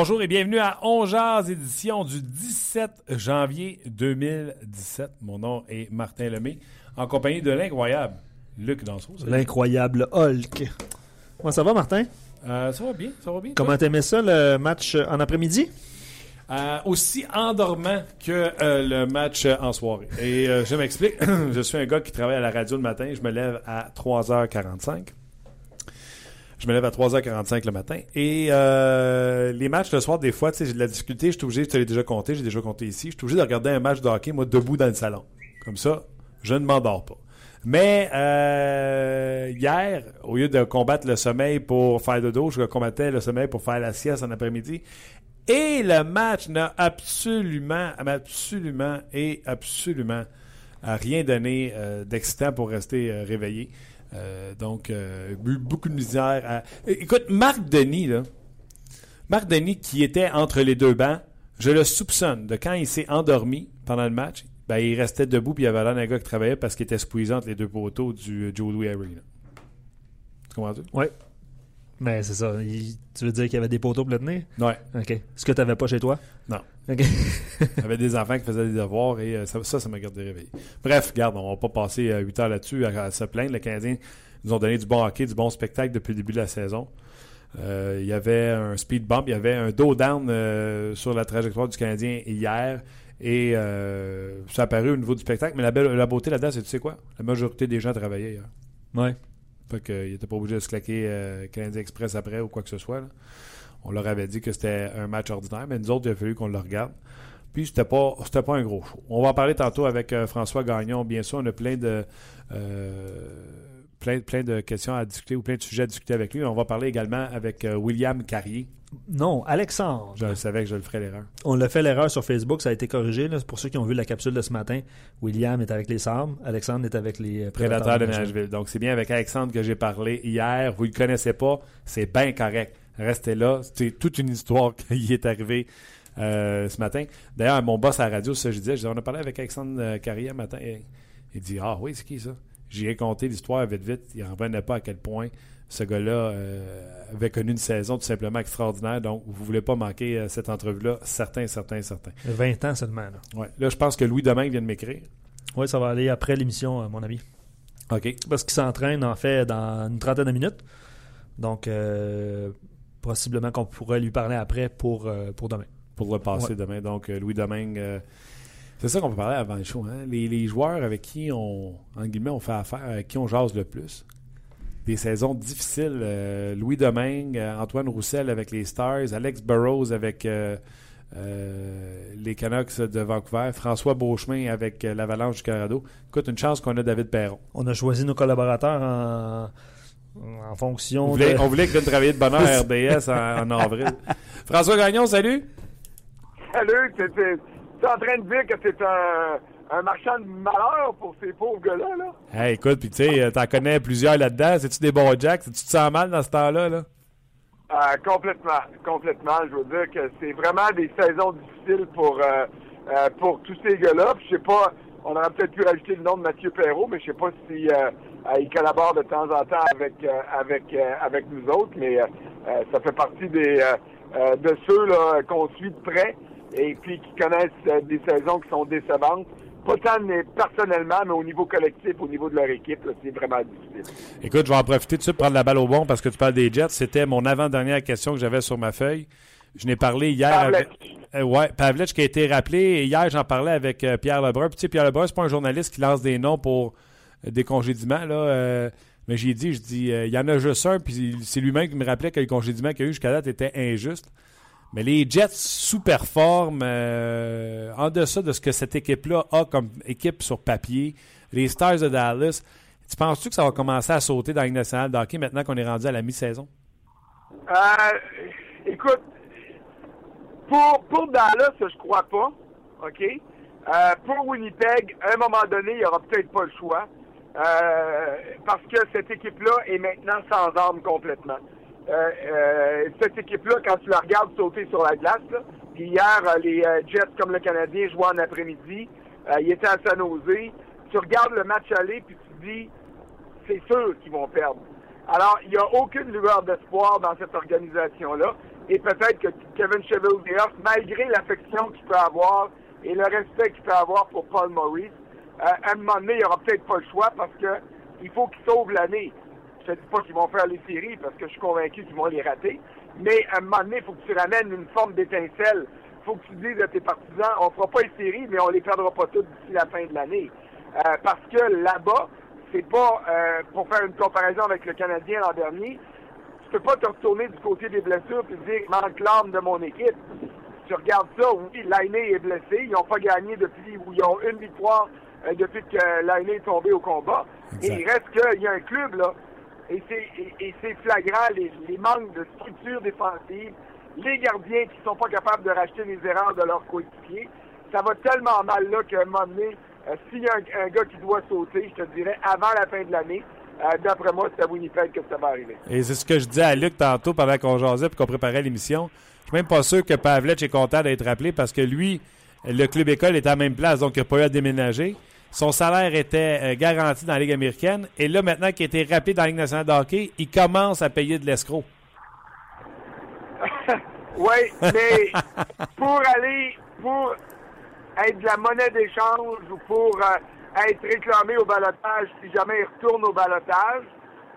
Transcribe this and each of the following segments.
Bonjour et bienvenue à On Jazz, édition du 17 janvier 2017. Mon nom est Martin Lemay, en compagnie de l'incroyable Luc Danseau. L'incroyable Hulk. Comment ça va, Martin? Euh, ça va bien, ça va bien. Comment t'aimais ça, le match en après-midi? Euh, aussi endormant que euh, le match en soirée. Et euh, je m'explique, je suis un gars qui travaille à la radio le matin, je me lève à 3h45. Je me lève à 3h45 le matin. Et euh, les matchs le soir, des fois, tu sais, j'ai de la difficulté. Je suis obligé, je te l'ai déjà compté, j'ai déjà compté ici. Je suis obligé de regarder un match de hockey, moi, debout dans le salon. Comme ça, je ne m'endors pas. Mais euh, hier, au lieu de combattre le sommeil pour faire de dos, je combattais le sommeil pour faire la sieste en après-midi. Et le match n'a absolument, absolument et absolument rien donné euh, d'excitant pour rester euh, réveillé. Euh, donc, euh, eu beaucoup de misère. À... Écoute, Marc Denis, Marc Denis qui était entre les deux bancs, je le soupçonne de quand il s'est endormi pendant le match, ben, il restait debout puis il avait l'air d'un gars qui travaillait parce qu'il était squeezé entre les deux poteaux du Joe Louis Arena. Tu comprends-tu? Oui. Mais c'est ça. Il- tu veux dire qu'il y avait des poteaux pour le tenir? Ouais. OK. Ce que tu n'avais pas chez toi? Non. OK. Avait des enfants qui faisaient des devoirs et euh, ça, ça, ça m'a gardé réveillé. Bref, regarde, on va pas passer 8 heures là-dessus à, à se plaindre. Les Canadiens nous ont donné du bon hockey, du bon spectacle depuis le début de la saison. Euh, il y avait un speed bump, il y avait un dos down euh, sur la trajectoire du Canadien hier. Et euh, ça a apparu au niveau du spectacle. Mais la, belle- la beauté là-dedans, c'est tu sais quoi? La majorité des gens travaillaient hier. ouais. Fait qu'il n'était pas obligé de se claquer euh, Canadien Express après ou quoi que ce soit. On leur avait dit que c'était un match ordinaire, mais nous autres, il a fallu qu'on le regarde. Puis c'était pas pas un gros show. On va en parler tantôt avec euh, François Gagnon. Bien sûr, on a plein de euh, plein, de questions à discuter ou plein de sujets à discuter avec lui. On va parler également avec William Carrier. Non, Alexandre. Je savais que je le ferais l'erreur. On l'a fait l'erreur sur Facebook, ça a été corrigé. là. Pour ceux qui ont vu la capsule de ce matin, William est avec les Sabres, Alexandre est avec les euh, Prédateur de Nashville. Donc, c'est bien avec Alexandre que j'ai parlé hier. Vous ne le connaissez pas, c'est bien correct. Restez là. C'est toute une histoire qui est arrivée euh, ce matin. D'ailleurs, mon boss à la radio, ça, je disais, je disais, on a parlé avec Alexandre euh, Carrier un matin. Et il dit Ah oui, c'est qui ça J'ai raconté l'histoire vite, vite. Il n'en revenait pas à quel point ce gars-là euh, avait connu une saison tout simplement extraordinaire. Donc, vous ne voulez pas manquer euh, cette entrevue-là. Certain, certain, certain. 20 ans seulement. Là. Ouais. Là, je pense que Louis Domingue vient de m'écrire. Oui, ça va aller après l'émission, à mon avis. OK. Parce qu'il s'entraîne, en fait, dans une trentaine de minutes. Donc, euh, possiblement qu'on pourrait lui parler après pour, euh, pour demain. pour le passer Ouais. demain. Donc, euh, Louis Domingue, euh, c'est ça qu'on peut parler avant le show. hein. Les, les joueurs avec qui on, en guillemets, on fait affaire, avec qui on jase le plus. Des saisons difficiles. euh, Louis Domingue, euh, Antoine Roussel avec les Stars, Alex Burrows avec euh, euh, les Canucks de Vancouver, François Beauchemin avec euh, l'Avalanche du Colorado. Écoute, une chance qu'on a David Perron. On a choisi nos collaborateurs en, en fonction On voulait, de... on voulait qu'ils viennent travailler de bonheur à RDS en, en avril. François Gagnon, salut! Salut, t'es, t'es- t'es en train de dire que c'est un, un marchand de malheur pour ces pauvres gars-là, là? Hey, écoute, puis tu sais, euh, t'en connais plusieurs là-dedans. C'est-tu des bons jacks? Tu te sens mal dans ce temps-là? Là? Euh, complètement, complètement. Je veux dire que c'est vraiment des saisons difficiles pour euh, euh, pour tous ces gars-là. Puis je sais pas, on aurait peut-être pu rajouter le nom de Mathieu Perrault, mais je sais pas si il collabore de temps en temps avec avec avec nous autres, mais ça fait partie des de ceux là qu'on suit de près et puis qui connaissent des saisons qui sont décevantes. Pas tant personnellement, mais au niveau collectif, au niveau de leur équipe, c'est vraiment difficile. Écoute, je vais en profiter de ça pour prendre la balle au bon parce que tu parles des Jets. C'était mon avant-dernière question que j'avais sur ma feuille. Je n'ai parlé hier avec. Pavlec. Euh, ouais, qui a été rappelé. Et hier, j'en parlais avec euh, Pierre Lebrun. Puis, tu sais, Pierre Lebrun, c'est pas un journaliste qui lance des noms pour euh, des congédiements. Là, mais j'ai dit, je dis, il y en a juste un. Puis c'est lui-même qui me rappelait que le congédiement qu'il y a eu jusqu'à date était injuste. Mais les Jets sous-performent euh, en deçà de ce que cette équipe-là a comme équipe sur papier. Les Stars de Dallas, tu penses-tu que ça va commencer à sauter dans la Ligue nationale hockey maintenant qu'on est rendu à la mi-saison? Euh, écoute, pour, pour Dallas, je crois pas. OK? Euh, pour Winnipeg, à un moment donné, il n'y aura peut-être pas le choix. Euh, parce que cette équipe-là est maintenant sans armes complètement. Euh, euh, cette équipe-là, quand tu la regardes sauter sur la glace, là, puis hier, euh, les Jets comme le Canadien jouaient en après-midi, ils étaient à San Jose, tu regardes le match aller, puis tu te dis, c'est sûr qu'ils vont perdre. Alors, il n'y a aucune lueur d'espoir dans cette organisation-là, et peut-être que Kevin Cheveldayoff, malgré l'affection qu'il peut avoir et le respect qu'il peut avoir pour Paul Maurice, euh, à un moment donné, il n'y aura peut-être pas le choix parce que il faut qu'ils sauvent l'année. Je ne dis pas qu'ils vont faire les séries parce que je suis convaincu qu'ils vont les rater. Mais à un moment donné, il faut que tu ramènes une forme d'étincelle. Il faut que tu dises à tes partisans, on fera pas les séries, mais on les perdra pas toutes d'ici la fin de l'année. Euh, parce que là-bas, c'est pas, euh, pour faire une comparaison avec le Canadien l'an dernier, tu peux pas te retourner du côté des blessures et dire, manque l'âme de mon équipe. Tu regardes ça, oui, Lainé est blessé, ils n'ont pas gagné depuis, ou ils ont une victoire euh, depuis que Lainé est tombé au combat. Exact. Et il reste qu'il y a un club, là, et c'est, flagrant, les, manques de structure défensive, les gardiens qui sont pas capables de racheter les erreurs de leurs coéquipiers. Ça va tellement mal là qu'à un moment donné, euh, s'il y a un, gars qui doit sauter, je te dirais, avant la fin de l'année, euh, d'après moi, c'est à Winnipeg que ça va arriver. Et c'est ce que je disais à Luc tantôt pendant qu'on jasait et qu'on préparait l'émission. Je suis même pas sûr que Pavlech est content d'être appelé parce que lui, le club école est à la même place, donc il n'a pas eu à déménager. Son salaire était euh, garanti dans la Ligue américaine. Et là, maintenant qu'il a été rappelé dans la Ligue nationale de hockey, il commence à payer de l'escroc. Oui, mais pour aller, pour être de la monnaie d'échange ou pour euh, être réclamé au balotage, si jamais il retourne au balotage,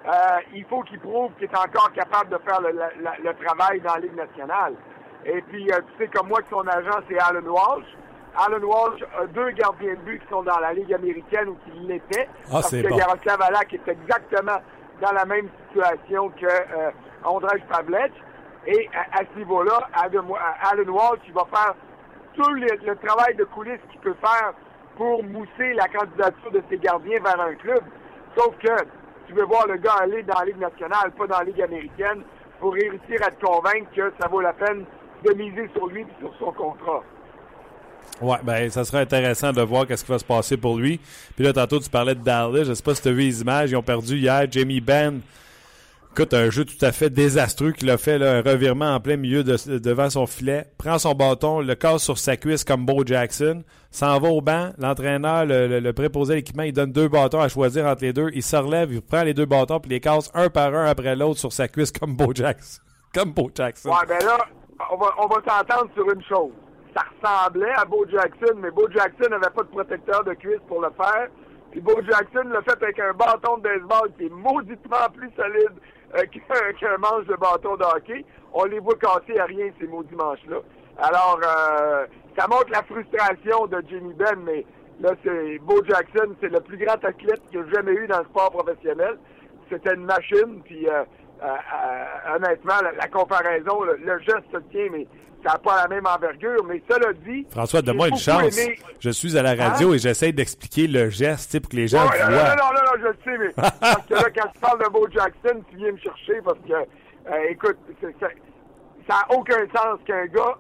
euh, il faut qu'il prouve qu'il est encore capable de faire le, travail dans la Ligue nationale. Et puis, tu sais comme moi que son agent, c'est Alan Walsh. Alan Walsh a deux gardiens de but qui sont dans la Ligue américaine ou qui l'étaient. Ah, parce que bon. Yaroslav Alak est exactement dans la même situation que euh, Pavlec. Et à, à ce niveau-là, Adam- Alan Walsh, il va faire tout le, le travail de coulisses qu'il peut faire pour mousser la candidature de ses gardiens vers un club. Sauf que tu veux voir le gars aller dans la Ligue nationale, pas dans la Ligue américaine, pour réussir à te convaincre que ça vaut la peine de miser sur lui et sur son contrat. Ouais, ben ça serait intéressant de voir qu'est-ce qui va se passer pour lui. Puis là, tantôt, tu parlais de Dallas. Je sais pas si tu as vu les images. Ils ont perdu hier. Jamie Benn. Écoute, un jeu tout à fait désastreux qu'il a fait, un revirement en plein milieu de- devant son filet, prend son bâton, le casse sur sa cuisse comme Bo Jackson, s'en va au banc, l'entraîneur, le, préposé à l'équipement, il donne deux bâtons à choisir entre les deux, il se relève, il prend les deux bâtons, puis les casse un par un après l'autre sur sa cuisse comme Bo Jackson. Comme Bo Jackson. Ouais, ben là, on va s'entendre sur une chose. Ça ressemblait à Bo Jackson, mais Bo Jackson n'avait pas de protecteur de cuisse pour le faire. Puis Bo Jackson l'a fait avec un bâton de baseball qui est mauditement plus solide euh, qu'un manche de bâton de hockey. On les voit casser à rien, ces maudits manches-là. Alors, euh, ça montre la frustration de Jimmy Ben, mais là, c'est Bo Jackson, c'est le plus grand athlète qu'il a jamais eu dans le sport professionnel. C'était une machine, puis euh, euh, euh, honnêtement, la, la comparaison, le, le geste se tient, mais ça n'a pas la même envergure. Mais cela dit, François, donne-moi une chance. aimé- Je suis à la radio et j'essaie d'expliquer le geste pour que les gens Ouais, non, non, voient. non, non, non, je le sais, mais parce que là, quand tu parles de Bo Jackson, tu viens me chercher parce que, euh, écoute, ça n'a aucun sens qu'un gars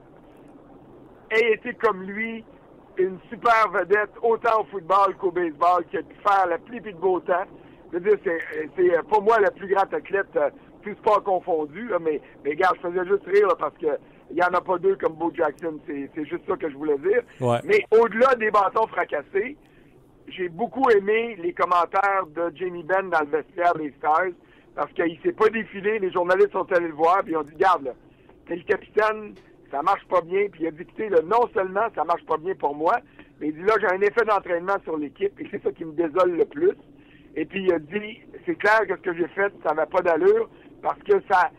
ait été comme lui, une super vedette, autant au football qu'au baseball, qui a pu faire la puis de beau temps. Je veux dire, c'est, pour moi le plus grand athlète, euh, tout sport confondu, là, mais, mais gars, je faisais juste rire là, parce que il n'y en a pas deux comme Bo Jackson, c'est, juste ça que je voulais dire. Ouais. Mais au-delà des bâtons fracassés, j'ai beaucoup aimé les commentaires de Jamie Benn dans le vestiaire des Stars parce qu'il s'est pas défilé, les journalistes sont allés le voir puis ils ont dit Garde là, t'es le capitaine, ça marche pas bien, puis il a dit écoutez, là, non seulement ça marche pas bien pour moi, mais il dit là j'ai un effet d'entraînement sur l'équipe et c'est ça qui me désole le plus. Et puis il a dit c'est clair que ce que j'ai fait, ça n'a pas d'allure parce que ça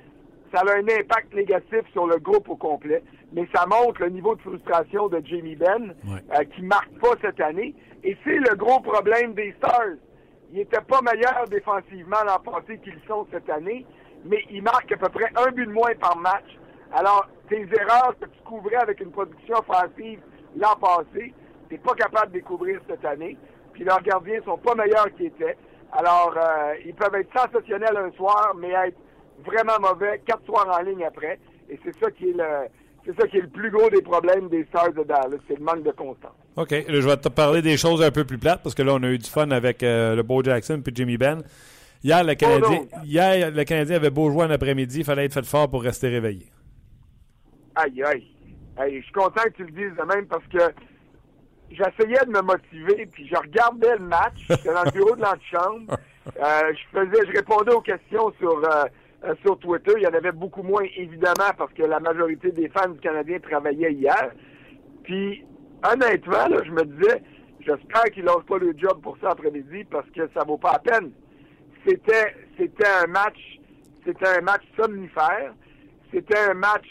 ça a un impact négatif sur le groupe au complet, mais ça montre le niveau de frustration de Jamie Benn, Ouais. euh, qui marque pas cette année. Et c'est le gros problème des Stars. Ils n'étaient pas meilleurs défensivement l'an passé qu'ils sont cette année, mais ils marquent à peu près un but de moins par match. Alors, tes erreurs que tu couvrais avec une production offensive l'an passé, tu n'es pas capable de découvrir cette année. Puis leurs gardiens sont pas meilleurs qu'ils étaient. Alors, euh, ils peuvent être sensationnels un soir, mais être vraiment mauvais quatre soirs en ligne après. Et c'est ça qui est le, c'est ça qui est le plus gros des problèmes des Stars de Dallas, c'est le manque de constance. OK. je vais te parler des choses un peu plus plates parce que là, on a eu du fun avec euh, le Beau Jackson puis Jimmy Ben. Hier, le Canadien, Oh hier, le Canadien avait beau jouer en après-midi. Il fallait être fait fort pour rester réveillé. Aïe, aïe. Aïe, je suis content que tu le dises de même parce que j'essayais de me motiver, puis je regardais le match. J'étais dans le bureau de l'antichambre. Euh, je faisais, je répondais aux questions sur euh, euh, sur Twitter. Il y en avait beaucoup moins, évidemment, parce que la majorité des fans du Canadien travaillaient hier. Puis, honnêtement, là, je me disais, j'espère qu'ils lâchent pas le job pour ça après-midi parce que ça vaut pas la peine. C'était, c'était un match, c'était un match somnifère. C'était un match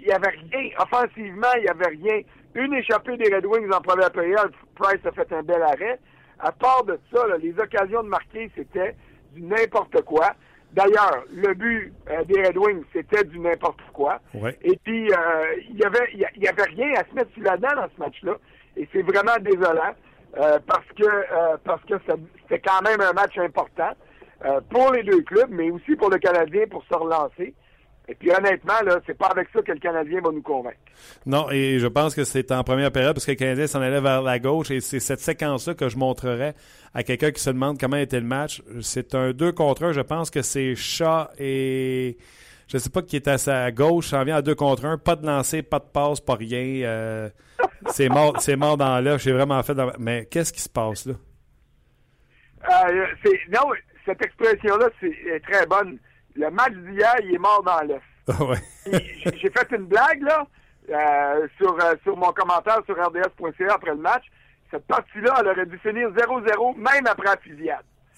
il n'y avait rien. Offensivement, il n'y avait rien. Une échappée des Red Wings en première période, Price a fait un bel arrêt. À part de ça, là, les occasions de marquer, c'était du n'importe quoi. D'ailleurs, le but euh, des Red Wings, c'était du n'importe quoi. Ouais. Et puis, euh, il y avait, y y avait rien à se mettre sous la dent dans ce match-là. Et c'est vraiment désolant euh, parce que euh, parce que c'était quand même un match important euh, pour les deux clubs, mais aussi pour le Canadien pour se relancer. Et puis honnêtement, là, c'est pas avec ça que le Canadien va nous convaincre. Non, et je pense que c'est en première période parce que le Canadien s'en allait vers la gauche et c'est cette séquence-là que je montrerai à quelqu'un qui se demande comment était le match. C'est un 2 contre 1. Je pense que c'est Shaw et je sais pas qui est à sa gauche. Ça en vient à 2 contre 1. Pas de lancer, pas de passe, pas rien. Euh, c'est mort, c'est mort dans l'œuf. J'ai vraiment fait dans... Mais qu'est-ce qui se passe là? Euh, c'est, non, cette expression-là, c'est est très bonne. Le match d'hier, il est mort dans l'œuf. ouais. Puis, J'ai fait une blague là euh, sur, euh, sur mon commentaire sur RDS.ca après le match. Cette partie-là, elle aurait dû finir 0-0 même après la fusillade.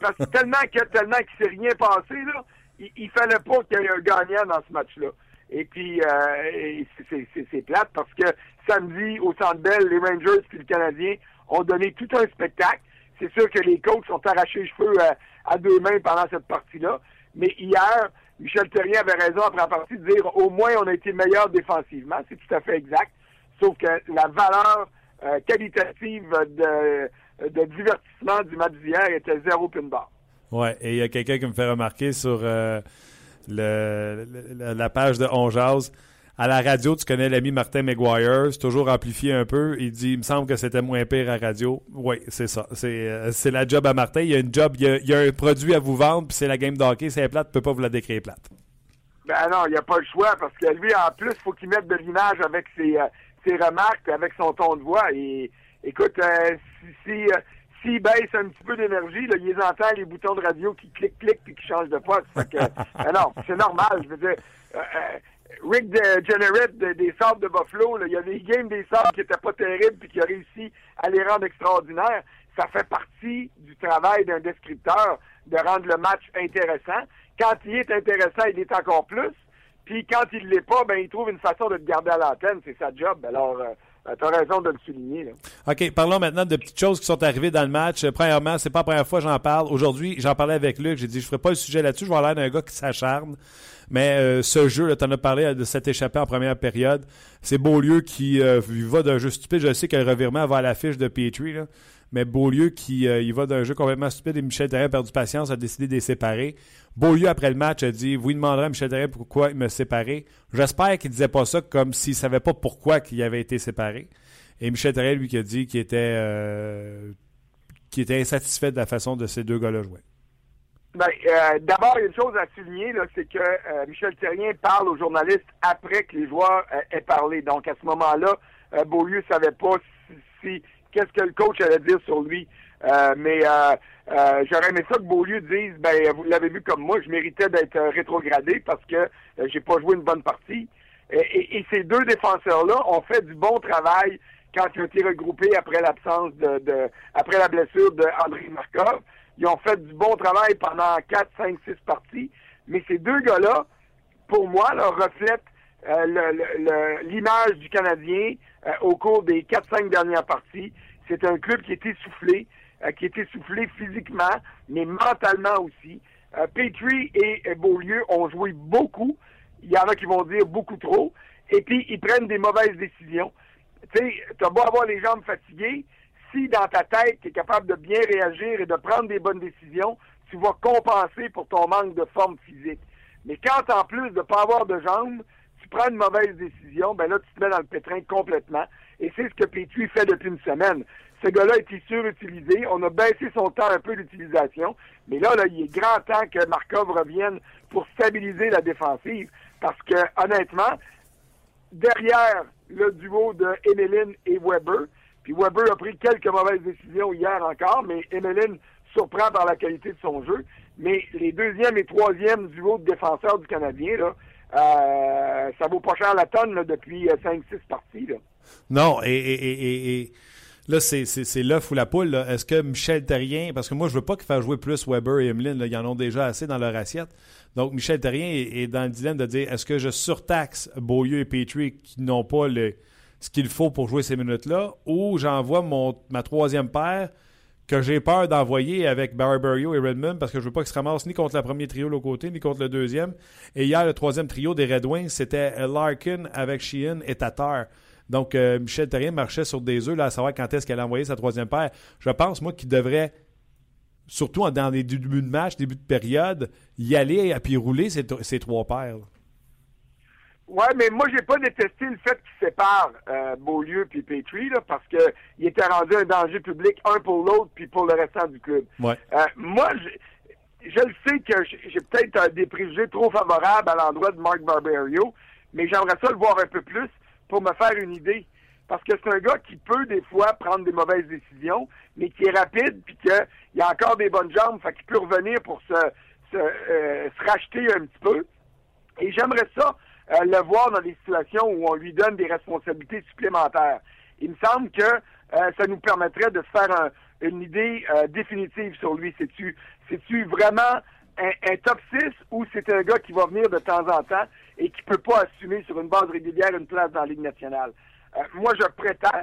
Parce que tellement que tellement qu'il s'est rien passé, là, il, il fallait pas qu'il y ait un gagnant dans ce match-là. Et puis euh, c'est- plate parce que samedi au Centre Bell, les Rangers puis le Canadien ont donné tout un spectacle. C'est sûr que les coachs sont arrachés les cheveux à, à deux mains pendant cette partie-là. Mais hier, Michel Terrien avait raison après la partie de dire au moins on a été meilleur défensivement. C'est tout à fait exact. Sauf que la valeur euh, qualitative de, divertissement du match d'hier était zéro pin barre. Ouais, et il y a quelqu'un qui me fait remarquer sur euh, la page de On Jase. À la radio, tu connais l'ami Martin McGuire, c'est toujours amplifié un peu. Il dit, il me semble que c'était moins pire à radio. Oui, c'est ça. C'est euh, c'est la job à Martin. Il y a une job, il y a, il y a un produit à vous vendre, puis c'est la game d'hockey. C'est plate, tu peux pas vous la décrire plate. Ben non, il n'y a pas le choix parce que lui, en plus, faut qu'il mette de l'image avec ses, euh, ses remarques, avec son ton de voix. Et écoute, euh, si, si, euh, s'il baisse un petit peu d'énergie, là, il les entend les boutons de radio qui cliquent, cliquent puis qui changent de poste. Fait que, euh, non, c'est normal. Je veux dire, euh, Rick Degenerate de- des Sables de Buffalo, il y a des games des Sables qui étaient pas terribles puis qui a réussi à les rendre extraordinaires. Ça fait partie du travail d'un descripteur de rendre le match intéressant. Quand il est intéressant, il est encore plus. Puis quand il l'est pas, ben il trouve une façon de te garder à l'antenne. C'est sa job. Alors, euh, tu as raison de le souligner. OK, parlons maintenant de petites choses qui sont arrivées dans le match. Euh, Premièrement, c'est pas la première fois que j'en parle. Aujourd'hui, j'en parlais avec Luc. J'ai dit, je ferai pas le sujet là-dessus. Je vais l'air d'un gars qui s'acharne. Mais euh, ce jeu, tu en as parlé euh, de cette échappée en première période. C'est Beaulieu qui euh, va d'un jeu stupide. Je sais que le revirement va à l'affiche de Petrie, là. mais Beaulieu qui il va d'un jeu complètement stupide et Michel Therrien a perdu patience, a décidé de les séparer. Beaulieu, après le match, a dit Vous demanderez à Michel Therrien pourquoi il me séparé. J'espère qu'il disait pas ça comme s'il savait pas pourquoi il avait été séparé. Et Michel Therrien, lui, qui a dit qu'il était, qu'il était insatisfait de la façon de ces deux gars-là jouer. Ben, euh, d'abord, il y a une chose à souligner, c'est que euh, Michel Terrien parle aux journalistes après que les joueurs euh, aient parlé. Donc, à ce moment-là, euh, Beaulieu savait pas si, si- qu'est-ce que le coach allait dire sur lui. Euh, mais j'aurais aimé ça que Beaulieu dise, ben, vous l'avez vu comme moi, je méritais d'être rétrogradé parce que j'ai pas joué une bonne partie. Et, et- et ces deux défenseurs-là ont fait du bon travail quand ils ont été regroupés après l'absence de, de après la blessure de André Markov. Ils ont fait du bon travail pendant 4, 5, 6 parties. Mais ces deux gars-là, pour moi, reflètent euh, l'image du Canadien euh, au cours des 4-5 dernières parties. C'est un club qui est essoufflé, euh, qui est essoufflé physiquement, mais mentalement aussi. Petrie et Beaulieu ont joué beaucoup. il y en a qui vont dire beaucoup trop, et puis ils prennent des mauvaises décisions. Tu sais, t'as beau avoir les jambes fatiguées, si dans ta tête, tu es capable de bien réagir et de prendre des bonnes décisions, tu vas compenser pour ton manque de forme physique. Mais quand en plus de pas avoir de jambes, tu prends une mauvaise décision, ben là, tu te mets dans le pétrin complètement. Et c'est ce que Petrie fait depuis une semaine. Ce gars-là est surutilisé. On a baissé son temps un peu d'utilisation. Mais là, là, il est grand temps que Markov revienne pour stabiliser la défensive. Parce que, honnêtement, derrière le duo de Emeline et Weber, puis Weber a pris quelques mauvaises décisions hier encore, mais Emeline surprend par la qualité de son jeu. Mais les deuxième et troisième duos de défenseurs du Canadien, là, euh, ça vaut pas cher la tonne depuis 5-6 euh, parties. Là. Non, et, là, c'est l'œuf ou la poule. Est-ce que Michel Terrien, parce que moi, je veux pas qu'il fasse jouer plus Weber et Emeline, là, ils en ont déjà assez dans leur assiette. Donc, Michel Terrien est, dans le dilemme de dire est-ce que je surtaxe Beaulieu et Petrie qui n'ont pas le, ce qu'il faut pour jouer ces minutes-là, ou j'envoie ma troisième paire que j'ai peur d'envoyer avec Barbario et Redmond parce que je veux pas qu'ils se ramassent ni contre le premier trio de l'autre côté, ni contre le deuxième. Et hier, le troisième trio des Red Wings, c'était Larkin avec Sheehan et Tatar. Donc, euh, Michel Terrien marchait sur des œufs là, à savoir quand est-ce qu'elle a envoyé sa troisième paire. Je pense, moi, qu'il devrait, surtout dans les débuts de match, début de période, y aller et puis rouler ces, ces trois paires. Ouais, mais moi, j'ai pas détesté le fait qu'il sépare euh, Beaulieu puis Petrie, là, parce que il était rendu un danger public, un pour l'autre, puis pour le restant du club. Ouais. Euh, moi, je, je le sais que j'ai peut-être des préjugés trop favorables à l'endroit de Mark Barberio, mais j'aimerais ça le voir un peu plus pour me faire une idée. Parce que c'est un gars qui peut des fois prendre des mauvaises décisions, mais qui est rapide, puis qu'il a encore des bonnes jambes, fait qu'il peut revenir pour se, se, euh, se racheter un petit peu. Et j'aimerais ça euh, le voir dans des situations où on lui donne des responsabilités supplémentaires. Il me semble que euh, ça nous permettrait de faire une idée euh, définitive sur lui. C'est-tu, c'est-tu vraiment un, top 6 ou c'est un gars qui va venir de temps en temps et qui peut pas assumer sur une base régulière une place dans la Ligue nationale? moi, je prétends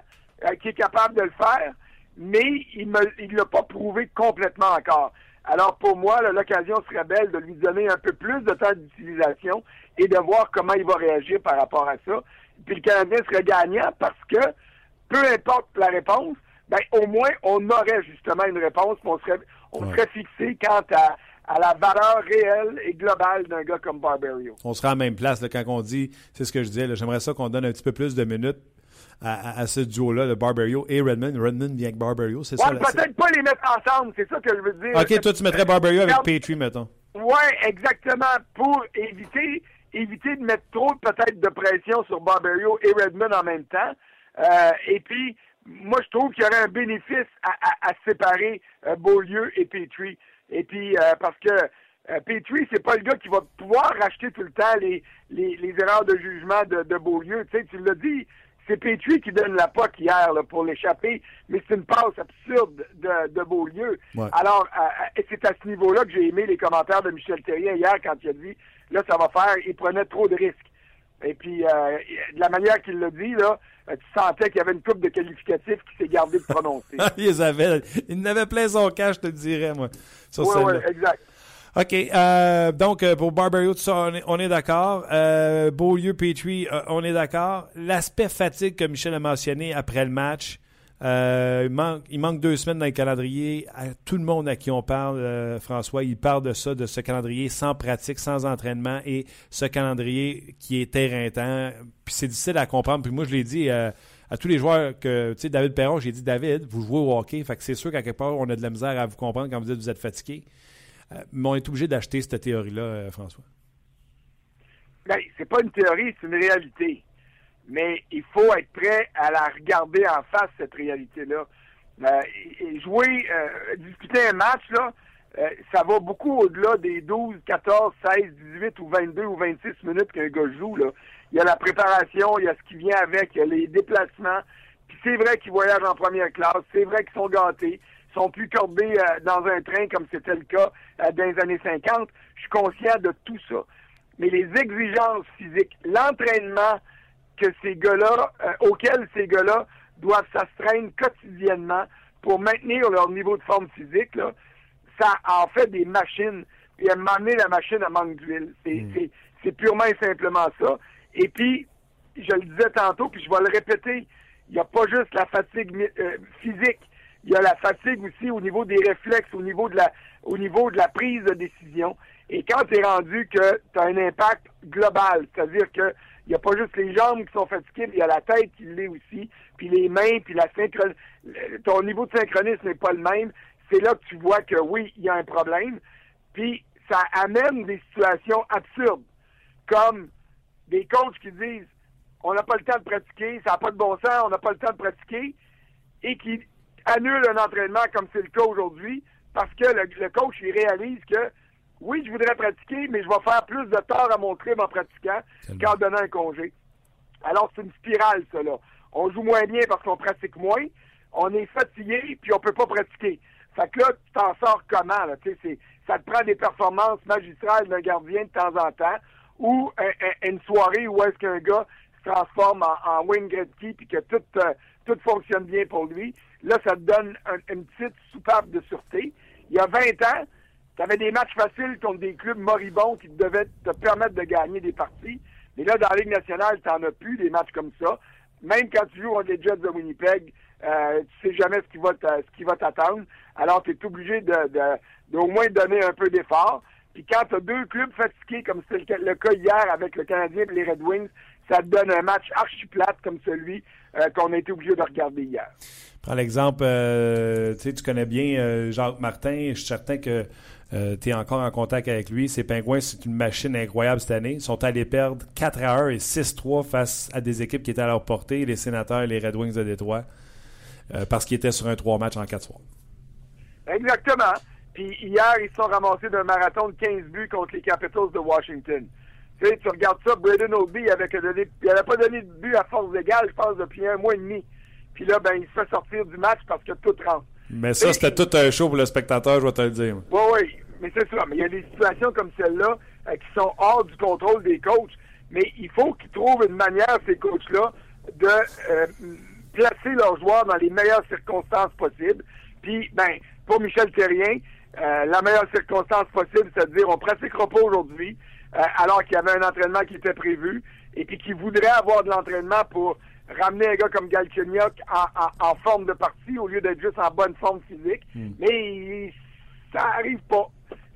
qu'il est capable de le faire, mais il ne l'a pas prouvé complètement encore. Alors pour moi, l'occasion serait belle de lui donner un peu plus de temps d'utilisation et de voir comment il va réagir par rapport à ça. Puis le Canadien serait gagnant parce que, peu importe la réponse, ben, au moins, on aurait justement une réponse, on serait, on serait fixé quant à, à la valeur réelle et globale d'un gars comme Barbario. On sera à la même place quand on dit, c'est ce que je disais, j'aimerais ça qu'on donne un petit peu plus de minutes à, ce duo-là, de Barbario et Redmond. Redmond vient avec Barbario, c'est ouais, ça? peut-être pas les mettre ensemble, c'est ça que je veux dire. OK, toi, tu mettrais Barbario avec Petrie, mettons. Oui, exactement, pour éviter éviter de mettre trop peut-être de pression sur Barbario et Redmond en même temps. Euh, et puis, moi, je trouve qu'il y aurait un bénéfice à, séparer euh, Beaulieu et Petrie. Et puis, euh, parce que euh, Petrie, c'est pas le gars qui va pouvoir racheter tout le temps les, les, les erreurs de jugement de, de Beaulieu. Tu sais, tu l'as dit, c'est Petrie qui donne la poque hier là, pour l'échapper, mais c'est une passe absurde de, de Beaulieu. Alors, c'est à ce niveau-là que j'ai aimé les commentaires de Michel Terrien hier quand il a dit là, ça va faire, il prenait trop de risques. Et puis, euh, de la manière qu'il l'a dit, là, euh, tu sentais qu'il y avait une coupe de qualificatifs qui s'est gardée de prononcer. il avait, il n'avait plein son cas, je te dirais, moi. Oui, oui, exact. OK. Euh, donc, pour Barbario, tout ça, on est, d'accord. Euh, Beaulieu, Petrie, on est d'accord. L'aspect fatigue que Michel a mentionné après le match, euh, il, manque, il, manque, deux semaines dans le calendrier. tout le monde à qui on parle, euh, François, il parle de ça, de ce calendrier sans pratique, sans entraînement et ce calendrier qui est éreintant. Puis c'est difficile à comprendre. Puis moi, je l'ai dit euh, à tous les joueurs que, tu sais, David Perron, j'ai dit, David, vous jouez au hockey. Fait que c'est sûr qu'à quelque part, on a de la misère à vous comprendre quand vous dites que vous êtes fatigué. Mais on est obligé d'acheter cette théorie-là, François. Ben, c'est pas une théorie, c'est une réalité mais il faut être prêt à la regarder en face, cette réalité-là. Euh, jouer, euh, discuter un match, là, euh, ça va beaucoup au-delà des 12, 14, 16, 18 ou 22 ou 26 minutes qu'un gars joue. Là. Il y a la préparation, il y a ce qui vient avec, il y a les déplacements. Puis c'est vrai qu'ils voyagent en première classe, c'est vrai qu'ils sont gâtés, sont plus cordés dans un train comme c'était le cas dans les années 50. Je suis conscient de tout ça. Mais les exigences physiques, l'entraînement, que ces gars-là, euh, auxquels ces gars-là doivent s'astreindre quotidiennement pour maintenir leur niveau de forme physique, là, ça en fait des machines. Et à donné, la machine, elle manque d'huile. C'est, C'est purement et simplement ça. Et puis, je le disais tantôt, puis je vais le répéter, il n'y a pas juste la fatigue euh, physique, il y a la fatigue aussi au niveau des réflexes, au niveau de la, au niveau de la prise de décision. Et quand tu es rendu que tu as un impact global, c'est-à-dire que il n'y a pas juste les jambes qui sont fatiguées, il y a la tête qui l'est aussi, puis les mains, puis la synchron... ton niveau de synchronisme n'est pas le même. C'est là que tu vois que oui, il y a un problème. Puis ça amène des situations absurdes, comme des coachs qui disent on n'a pas le temps de pratiquer, ça n'a pas de bon sens, on n'a pas le temps de pratiquer, et qui annulent un entraînement comme c'est le cas aujourd'hui, parce que le, coach il réalise que oui, je voudrais pratiquer, mais je vais faire plus de tort à mon club en pratiquant qu'en donnant un congé. Alors, c'est une spirale, ça, là. On joue moins bien parce qu'on pratique moins, on est fatigué, puis on peut pas pratiquer. Fait que là, tu t'en sors comment, là? Ça te prend des performances magistrales d'un gardien de temps en temps, ou une soirée où est-ce qu'un gars se transforme en, Wayne Gretzky, puis que tout, euh, tout fonctionne bien pour lui. Là, ça te donne une petite soupape de sûreté. Il y a 20 ans, tu avais des matchs faciles contre des clubs moribonds qui devaient te permettre de gagner des parties. Mais là, dans la Ligue nationale, tu n'en as plus des matchs comme ça. Même quand tu joues contre les Jets de Winnipeg, euh, tu sais jamais ce qui va t'attendre. Alors, tu es obligé de, au moins donner un peu d'effort. Puis quand tu as deux clubs fatigués, comme c'était le, cas hier avec le Canadien et les Red Wings, ça te donne un match archi plate comme celui euh, qu'on a été obligé de regarder hier. Prends l'exemple, euh, tu connais bien Jacques Martin. Je suis certain que euh, tu es encore en contact avec lui. Ces Pingouins, c'est une machine incroyable cette année. Ils sont allés perdre 4 à 1 et 6-3 face à des équipes qui étaient à leur portée, les Sénateurs et les Red Wings de Détroit, euh, parce qu'ils étaient sur un 3 matchs en 4 soirs. Exactement. Puis hier, ils se sont ramassés d'un marathon de 15 buts contre les Capitals de Washington. Tu sais, tu regardes ça, Braden Oldby avait il n'avait pas donné de but à force égale, je pense, depuis un mois et demi. Puis là, ben, il se fait sortir du match parce que tout rentre. Mais ça, c'était tout un show pour le spectateur, je vais te le dire. Oui, oui, mais c'est ça. Mais il y a des situations comme celle-là euh, qui sont hors du contrôle des coachs. Mais il faut qu'ils trouvent une manière, ces coachs-là, de euh, placer leurs joueurs dans les meilleures circonstances possibles. Puis, ben, pour Michel Terrien, euh, la meilleure circonstance possible, c'est à dire on pratiquera pas aujourd'hui, alors qu'il y avait un entraînement qui était prévu, et puis qu'il voudrait avoir de l'entraînement pour ramener un gars comme Galchenyuk en, forme de partie au lieu d'être juste en bonne forme physique. Hmm. Mais ça arrive pas.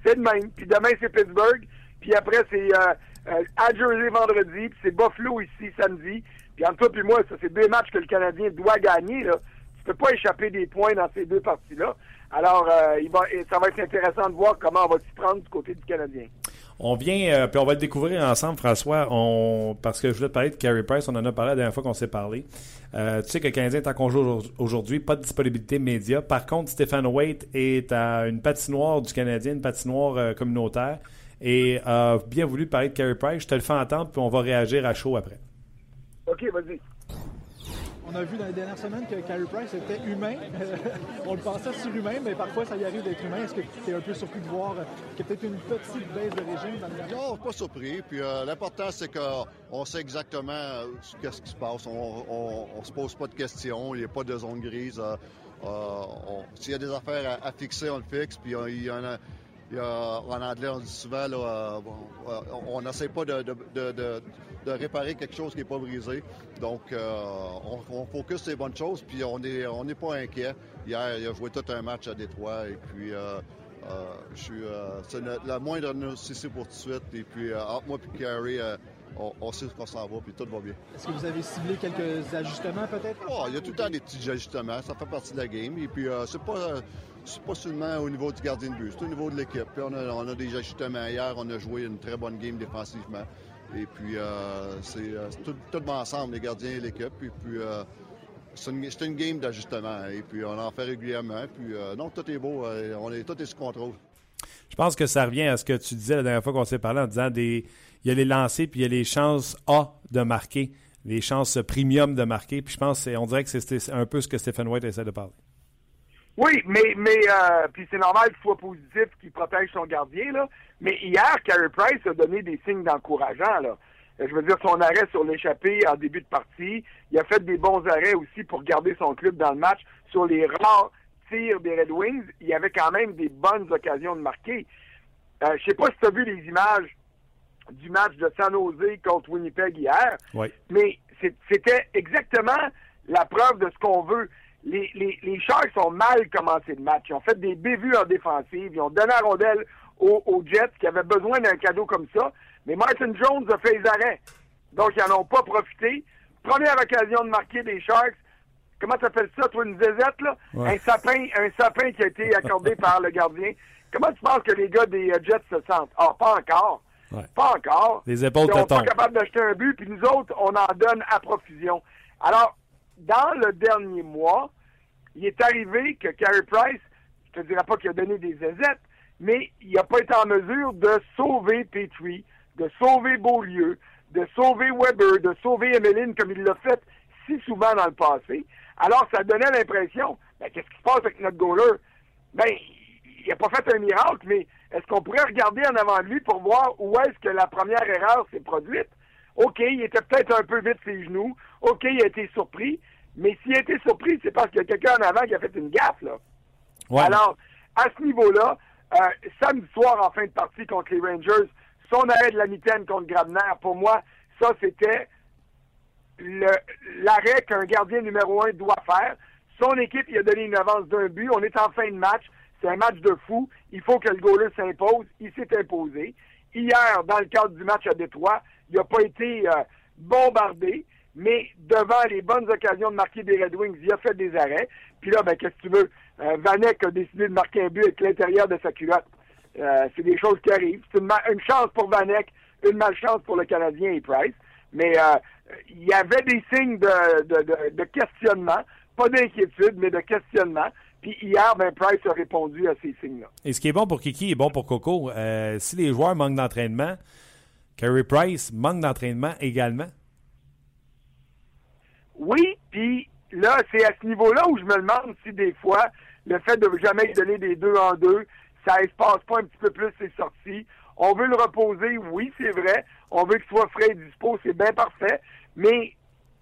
C'est de même. Puis demain, c'est Pittsburgh. Puis après, c'est euh, euh, à Jersey vendredi. Puis c'est Buffalo ici samedi. Puis entre toi et moi, ça, c'est deux matchs que le Canadien doit gagner. Là. Tu peux pas échapper des points dans ces deux parties-là. Alors, euh, il va, ça va être intéressant de voir comment on va s'y prendre du côté du Canadien. On vient, euh, puis on va le découvrir ensemble, François, on, parce que je voulais te parler de Carey Price, on en a parlé la dernière fois qu'on s'est parlé. Euh, tu sais que le Canadien est en congé aujourd'hui, pas de disponibilité média. Par contre, Stéphane Waite est à une patinoire du Canadien, une patinoire communautaire, et a bien voulu parler de Carey Price. Je te le fais entendre, puis on va réagir à chaud après. OK, vas-y. On a vu dans les dernières semaines que Carey Price était humain. on le pensait surhumain, mais parfois ça y arrive d'être humain. Est-ce que tu es un peu surpris de voir qu'il y a peut-être une petite baisse de régime dans le Non, pas surpris. Puis euh, l'important, c'est qu'on sait exactement euh, ce qui se passe. On ne se pose pas de questions. Il n'y a pas de zone grise. Euh, s'il y a des affaires à, fixer, on le fixe. Puis il y en a en anglais, on dit souvent, là, on n'essaie pas de, réparer quelque chose qui n'est pas brisé. Donc, euh, on, on, focus sur les bonnes choses, puis on n'est pas inquiet. Hier, il a joué tout un match à Détroit, et puis euh, euh, je suis, c'est la moindre nécessité pour tout de suite. Et puis, entre moi et Carrie, on, sait qu'on s'en va, puis tout va bien. Est-ce que vous avez ciblé quelques ajustements, peut-être? Oh, il y a tout le temps des petits ajustements. Ça fait partie de la game. Et puis, c'est pas c'est pas seulement au niveau du gardien de but, c'est au niveau de l'équipe. On a, on a des ajustements hier, on a joué une très bonne game défensivement. Et puis, euh, c'est euh, tout, tout ensemble, les gardiens et l'équipe. Et puis, euh, c'est une, game d'ajustement. Et puis, on en fait régulièrement. Puis, non, tout est beau. on est, tout est sous contrôle. Je pense que ça revient à ce que tu disais la dernière fois qu'on s'est parlé en disant des, il y a les lancers puis il y a les chances A de marquer, les chances premium de marquer. Puis je pense, on dirait que c'est un peu ce que Stephen White essaie de parler. Oui, mais mais euh, puis c'est normal qu'il soit positif, qu'il protège son gardien. Mais hier, Carey Price a donné des signes d'encourageant. Euh, je veux dire son arrêt sur l'échappée en début de partie, il a fait des bons arrêts aussi pour garder son club dans le match. Sur les rares tirs des Red Wings, il y avait quand même des bonnes occasions de marquer. Euh, je sais pas si tu as vu les images du match de San Jose contre Winnipeg hier. Oui. Mais c'était exactement la preuve de ce qu'on veut. Les, les, les Sharks ont mal commencé le match. Ils ont fait des bévues en défensive. Ils ont donné la rondelle aux, aux Jets qui avaient besoin d'un cadeau comme ça. Mais Martin Jones a fait les arrêts. Donc, ils n'en ont pas profité. Première occasion de marquer des Sharks. Comment t'appelles ça, toi, une zézette, là? Ouais. Un sapin, un sapin qui a été accordé par le gardien. Comment tu penses que les gars des euh, Jets se sentent? Ah, pas encore. Ouais. Pas encore. Les épaules Ils sont pas capables d'acheter un but, puis nous autres, on en donne à profusion. Alors, dans le dernier mois, il est arrivé que Carey Price, je te dirais pas qu'il a donné des aisettes, mais il n'a pas été en mesure de sauver Petrie, de sauver Beaulieu, de sauver Weber, de sauver Emeline comme il l'a fait si souvent dans le passé. Alors, ça donnait l'impression, ben, qu'est-ce qui se passe avec notre goaler? Ben, il n'a pas fait un miracle, mais est-ce qu'on pourrait regarder en avant de lui pour voir où est-ce que la première erreur s'est produite? OK, il était peut-être un peu vite ses genoux. OK, il a été surpris. Mais s'il a été surpris, c'est parce qu'il y a quelqu'un en avant qui a fait une gaffe, là. Ouais. Alors, à ce niveau-là, euh, samedi soir en fin de partie contre les Rangers, son arrêt de la mitaine contre Grabner, pour moi, ça c'était l'arrêt qu'un gardien numéro un doit faire. Son équipe il a donné une avance d'un but. On est en fin de match. C'est un match de fou. Il faut que le goaler s'impose. Il s'est imposé. Hier, dans le cadre du match à Détroit, il n'a pas été euh, bombardé, mais devant les bonnes occasions de marquer des Red Wings, il a fait des arrêts. Puis là, ben, qu'est-ce que tu veux? Euh, Vanek a décidé de marquer un but avec l'intérieur de sa culotte. Euh, c'est des choses qui arrivent. C'est une, une chance pour Vanek, une malchance pour le Canadien et Price. Mais euh, il y avait des signes de, de, de- de questionnement, pas d'inquiétude, mais de questionnement. Puis hier, ben, Price a répondu à ces signes-là. Et ce qui est bon pour Kiki est bon pour Coco. Euh, si les joueurs manquent d'entraînement, Carey Price manque d'entraînement également. Oui, puis là, c'est à ce niveau-là où je me demande si des fois, le fait de jamais donner des deux en deux, ça espace pas un petit peu plus ses sorties. On veut le reposer, oui, c'est vrai. On veut qu'il soit frais et dispo, c'est bien parfait. Mais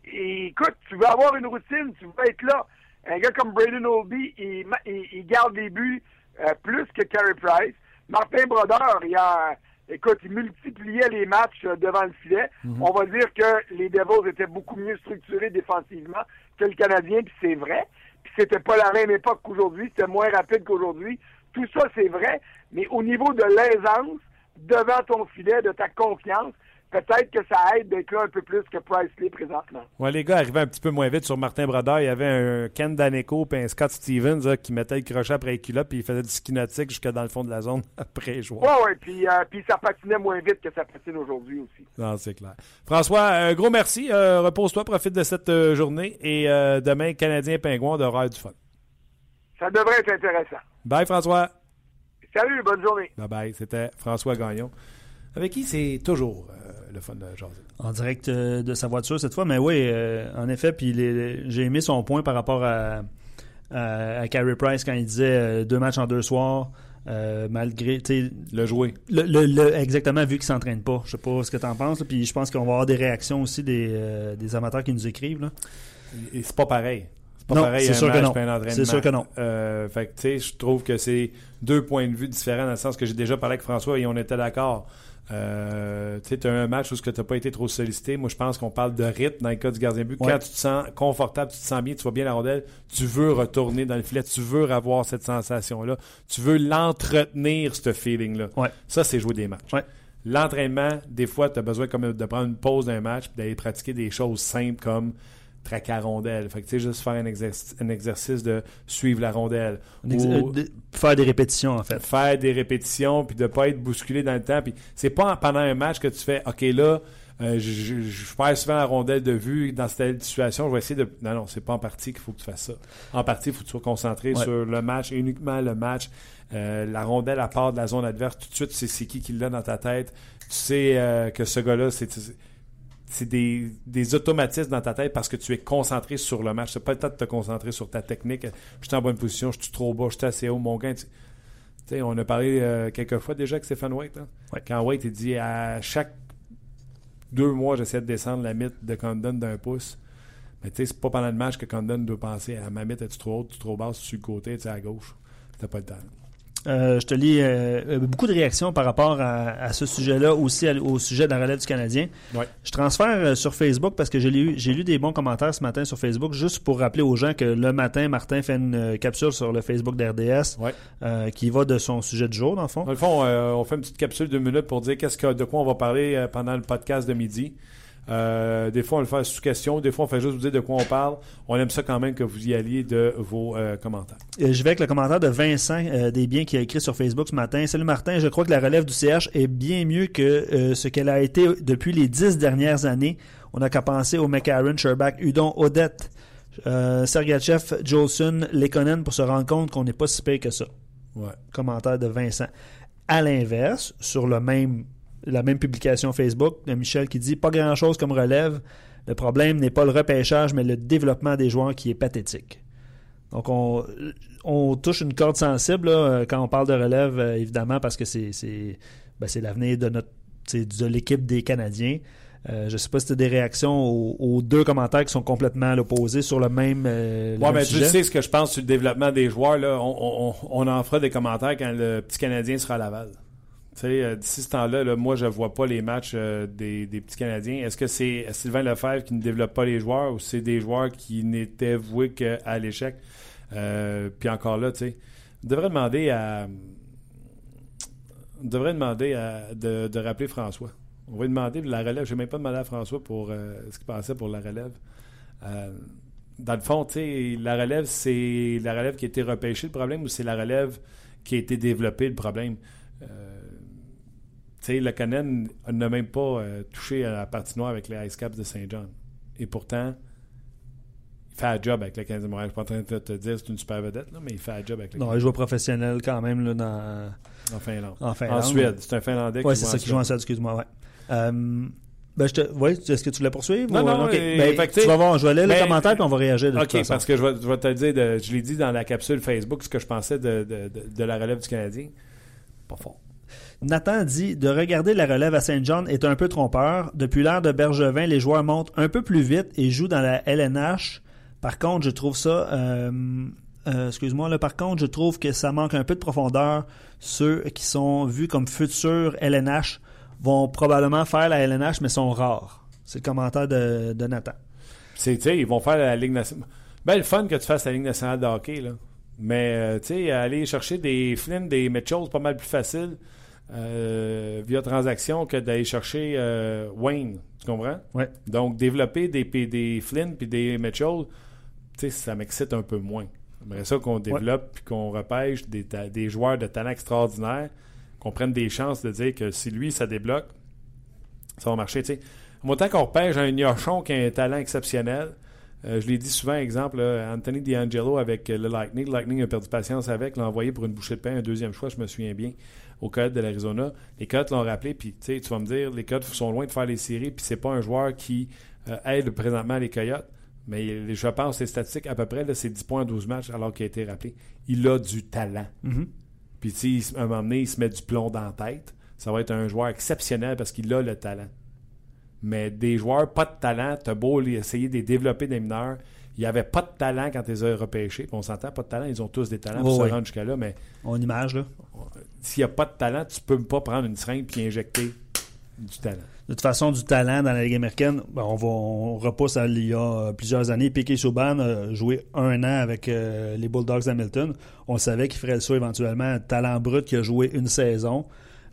écoute, tu veux avoir une routine, tu veux être là. Un gars comme Braden Oldby, il, il- il garde des buts euh, plus que Carey Price. Martin Brodeur, il a, écoute, il multipliait les matchs euh, devant le filet. On va dire que les Devils étaient beaucoup mieux structurés défensivement que le Canadien, puis c'est vrai. Puis c'était pas la même époque qu'aujourd'hui, c'était moins rapide qu'aujourd'hui. Tout ça, c'est vrai. Mais au niveau de l'aisance, devant ton filet, de ta confiance, peut-être que ça aide d'être là un peu plus que Price l'est présentement. Ouais, les gars arrivaient un petit peu moins vite sur Martin Brodeur. Il y avait un Ken Daneko et un Scott Stevens là, qui mettait le crochet après les culottes puis il faisait du ski nautique jusque dans le fond de la zone après les joueurs. Ouais, ouais, puis, euh, puis ça patinait moins vite que ça patine aujourd'hui aussi. Non, c'est clair. François, un gros merci. Euh, Repose-toi, profite de cette euh, journée. Et euh, demain, Canadien Pingouin de avoir du fun. Ça devrait être intéressant. Bye, François. Salut, bonne journée. Bye bye. C'était François Gagnon. Avec qui c'est toujours euh, le fun de jaser? En direct euh, de sa voiture cette fois, mais oui, euh, en effet, puis j'ai aimé son point par rapport à, à, à Carey Price quand il disait euh, deux matchs en deux soirs, euh, malgré, Le jouer. le, le- le- exactement vu qu'il s'entraîne pas. Je sais pas ce que tu en penses, là, puis je pense qu'on va avoir des réactions aussi des, euh, des amateurs qui nous écrivent. Là. Et c'est pas pareil. C'est pas Non, pareil c'est un sûr que non. C'est sûr que non. Euh, fait que, tu sais, je trouve que c'est deux points de vue différents dans le sens que j'ai déjà parlé avec François et on était d'accord. Euh, tu sais, un match où tu n'as pas été trop sollicité. Moi, je pense qu'on parle de rythme dans le cas du gardien de but. Ouais. Quand tu te sens confortable, tu te sens bien, tu vois bien la rondelle, tu veux retourner dans le filet, tu veux avoir cette sensation-là. Tu veux l'entretenir, ce feeling-là. Ouais. Ça, c'est jouer des matchs. Ouais. L'entraînement, des fois, tu as besoin comme de prendre une pause d'un match et d'aller pratiquer des choses simples comme traquer la rondelle. Fait que, tu sais, juste faire un, exercice, un exercice de suivre la rondelle. Ou euh, de- faire des répétitions, en fait. faire des répétitions puis de pas être bousculé dans le temps. Puis c'est pas en- pendant un match que tu fais OK là, euh, je, je, je perds souvent la rondelle de vue dans cette situation, je vais essayer de Non non, c'est pas en partie qu'il faut que tu fasses ça. En partie, il faut que tu sois concentré Ouais. sur le match et uniquement le match. Euh, la rondelle à part de la zone adverse, tout de suite tu sais c'est qui qui l'a dans ta tête. Tu sais euh, que ce gars-là c'est c'est des, des automatismes dans ta tête parce que tu es concentré sur le match. C'est pas le temps de te concentrer sur ta technique. Je suis en bonne position, je suis trop bas, je suis assez haut, mon gain. Tu sais, on a parlé euh, quelques fois déjà avec Stéphane White. hein. Ouais. Quand White il dit à chaque deux mois, j'essaie de descendre la mythe de Condon d'un pouce. Mais tu sais, c'est pas pendant le match que Condon doit penser à ma mythe, es-tu trop haute, es-tu trop basse, es-tu sur le côté, es-tu à gauche. T'as pas le temps. Euh, je te lis euh, euh, beaucoup de réactions par rapport à, à ce sujet-là, aussi à- au sujet de la relève du Canadien. Ouais. Je transfère euh, sur Facebook parce que j'ai lu, j'ai lu des bons commentaires ce matin sur Facebook, juste pour rappeler aux gens que le matin, Martin fait une capsule sur le Facebook d'RDS Ouais. qui va de son sujet du jour, dans le fond. Dans le fond, on fait une petite capsule de deux minutes pour dire qu'est-ce que, de quoi on va parler pendant le podcast de midi. Euh, des fois, on le fait sous question. Des fois, on fait juste vous dire de quoi on parle. On aime ça quand même que vous y alliez de vos euh, commentaires. Euh, Je vais avec le commentaire de Vincent euh, Desbiens qui a écrit sur Facebook ce matin. Salut Martin, je crois que la relève du CH est bien mieux que ce qu'elle a été depuis les dix dernières années. On n'a qu'à penser au McCarron, Sherbach, Udon, Odette, Sergachev, Jolson, Lekonen pour se rendre compte qu'on n'est pas si pire que ça. Ouais. Commentaire de Vincent. À l'inverse, sur le même, la même publication Facebook, de Michel qui dit pas grand chose comme relève. Le problème n'est pas le repêchage, mais le développement des joueurs qui est pathétique. Donc, on, on touche une corde sensible là, euh, quand on parle de relève, euh, évidemment, parce que c'est c'est ben, c'est l'avenir de notre de l'équipe des Canadiens. Euh, je ne sais pas si tu as des réactions aux, aux deux commentaires qui sont complètement à l'opposé sur le même, euh, Ouais, mais tu sujet. sais ce que je pense sur le développement des joueurs. Là, on, on, on en fera des commentaires quand le petit Canadien sera à Laval. Sais, euh, d'ici ce temps-là, là, moi, je vois pas les matchs euh, des, petits Canadiens. Est-ce que c'est Sylvain Lefebvre qui ne développe pas les joueurs ou c'est des joueurs qui n'étaient voués qu'à l'échec? Euh, puis encore là, tu sais, on devrait demander à. On devrait demander à, de, rappeler François. On va lui demander de la relève. Je n'ai même pas demandé à François pour ce qu'il pensait pour la relève. Dans le fond, tu sais, la relève, c'est la relève qui a été repêchée le problème ou c'est la relève qui a été développée le problème? Sais, le Canen n'a même pas euh, touché à la partie noire avec les Ice Caps de Saint John. Et pourtant, il fait un job avec le Canadien de Montréal. Je suis pas en train de te dire que c'est une super vedette, là, mais il fait un job avec le Non, il joue professionnel quand même là, dans, en Finlande. en Finlande. En Suède. C'est un Finlandais Oui, qui c'est joue ça en qui joue en Suède. Excuse-moi. Ouais. Euh, ben, je te... ouais, est-ce que tu voulais poursuivre? Non, ou- non, ok. et- Ben, fait tu vas voir, je vais lire mais- le commentaire puis on va réagir de OK, toute façon. parce que je vais, je vais te le dire, de- je l'ai dit dans la capsule Facebook, ce que je pensais de, de, de, de la relève du Canadien. Pas fort. Nathan dit de regarder la relève à Saint John est un peu trompeur. Depuis l'ère de Bergevin, les joueurs montent un peu plus vite et jouent dans la LNH. Par contre, je trouve ça. euh, euh, excuse-moi, là, par contre, je trouve que ça manque un peu de profondeur. Ceux qui sont vus comme futurs LNH vont probablement faire la LNH, mais sont rares. C'est le commentaire de, de Nathan. C'est, tu sais, ils vont faire la Ligue nationale. Ben, le fun que tu fasses la Ligue nationale de hockey, là. Mais, euh, tu sais, aller chercher des Flynn, des Mitchell, c'est pas mal plus facile euh, via transaction que d'aller chercher euh, Wayne. Tu comprends? Ouais. Donc, développer des, des, Flynn puis des Mitchell, tu sais, ça m'excite un peu moins. J'aimerais ça qu'on développe puis qu'on repêche des, joueurs de talent extraordinaire, qu'on prenne des chances de dire que si lui, ça débloque, ça va marcher. tu sais. Autant qu'on repêche un Gnochon qui a un talent exceptionnel, euh, je l'ai dit souvent, exemple, là, Anthony D'Angelo avec euh, le Lightning. Le Lightning a perdu patience avec, l'a envoyé pour une bouchée de pain, un deuxième choix, je me souviens bien, au Coyotes de l'Arizona. Les Coyotes l'ont rappelé, puis tu vas me dire, les Coyotes sont loin de faire les séries, puis c'est pas un joueur qui euh, aide présentement les Coyotes. Mais je pense les statistiques, à peu près, c'est 10 points en 12 matchs alors qu'il a été rappelé. Il a du talent. Mhm. Puis, tu sais, à un moment donné, il se met du plomb dans la tête. Ça va être un joueur exceptionnel parce qu'il a le talent. Mais des joueurs pas de talent, t'as beau essayer de les développer des mineurs. Il n'y avait pas de talent quand ils ont repêchés. Puis on s'entend, pas de talent, ils ont tous des talents pour Oh, se oui. rendre jusqu'à là. Mais On image, là. s'il n'y a pas de talent, tu peux pas prendre une seringue et injecter du talent. De toute façon, du talent dans la Ligue américaine, ben, on, va, on repousse à il y a euh, plusieurs années. Piquet Souban a joué un an avec euh, les Bulldogs d'Hamilton. On savait qu'il ferait le saut éventuellement. Talent brut qui a joué une saison.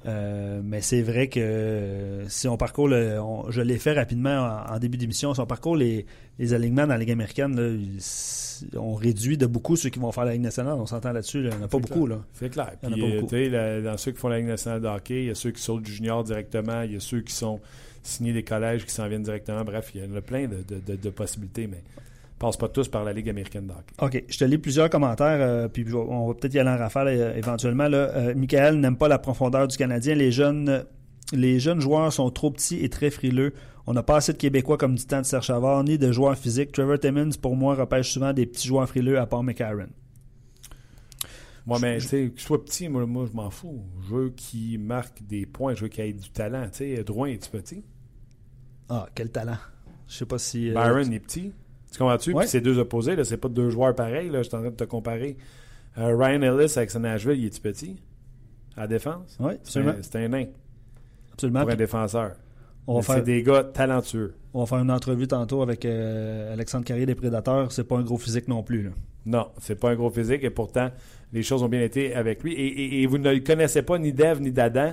Euh, mais c'est vrai que euh, si on parcourt, le, on- je l'ai fait rapidement en, en début d'émission, si on parcourt les, les alignements dans la Ligue américaine, là, on réduit de beaucoup ceux qui vont faire la Ligue nationale. On s'entend là-dessus. là. Il n'y en a pas beaucoup. Là. C'est clair. Il y en a pas euh, beaucoup. la- dans ceux qui font la Ligue nationale de hockey, il y a ceux qui sautent du junior directement, il y a ceux qui sont signés des collèges qui s'en viennent directement. Bref, il y en a plein de, de- de- de possibilités, mais passent pas tous par la Ligue américaine de hockey. OK, je te lis plusieurs commentaires, euh, puis on va peut-être y aller en rafale euh, éventuellement. Là. Euh, Michael n'aime pas la profondeur du Canadien. Les jeunes, les jeunes joueurs sont trop petits et très frileux. On n'a pas assez de Québécois comme du temps de Serge Savard, ni de joueurs physiques. Trevor Timmons, pour moi, repêche souvent des petits joueurs frileux à part McCarron. Moi, mais tu sais, que je sois petit, moi, moi je m'en fous. Je veux qu'il marque des points, je veux qu'il ait du talent. Tu sais, Drouin, est petit? Ah, quel talent. Je sais pas si... euh, Byron est petit. Tu comprends-tu? Ouais. Puis c'est deux opposés, là, c'est pas deux joueurs pareils. Là, je suis en train de te comparer Euh, Ryan Ellis avec son Nashville, il est-tu petit? À la défense? Oui, C'est absolument. un, c'est un nain absolument. pour un défenseur. On va, Mais faire, C'est des gars talentueux. on va faire une entrevue tantôt avec euh, Alexandre Carrier des Prédateurs. C'est pas un gros physique non plus. Là. Non, c'est pas un gros physique et pourtant, les choses ont bien été avec lui. Et, et- et vous ne le connaissez pas ni Dev ni d'Adam.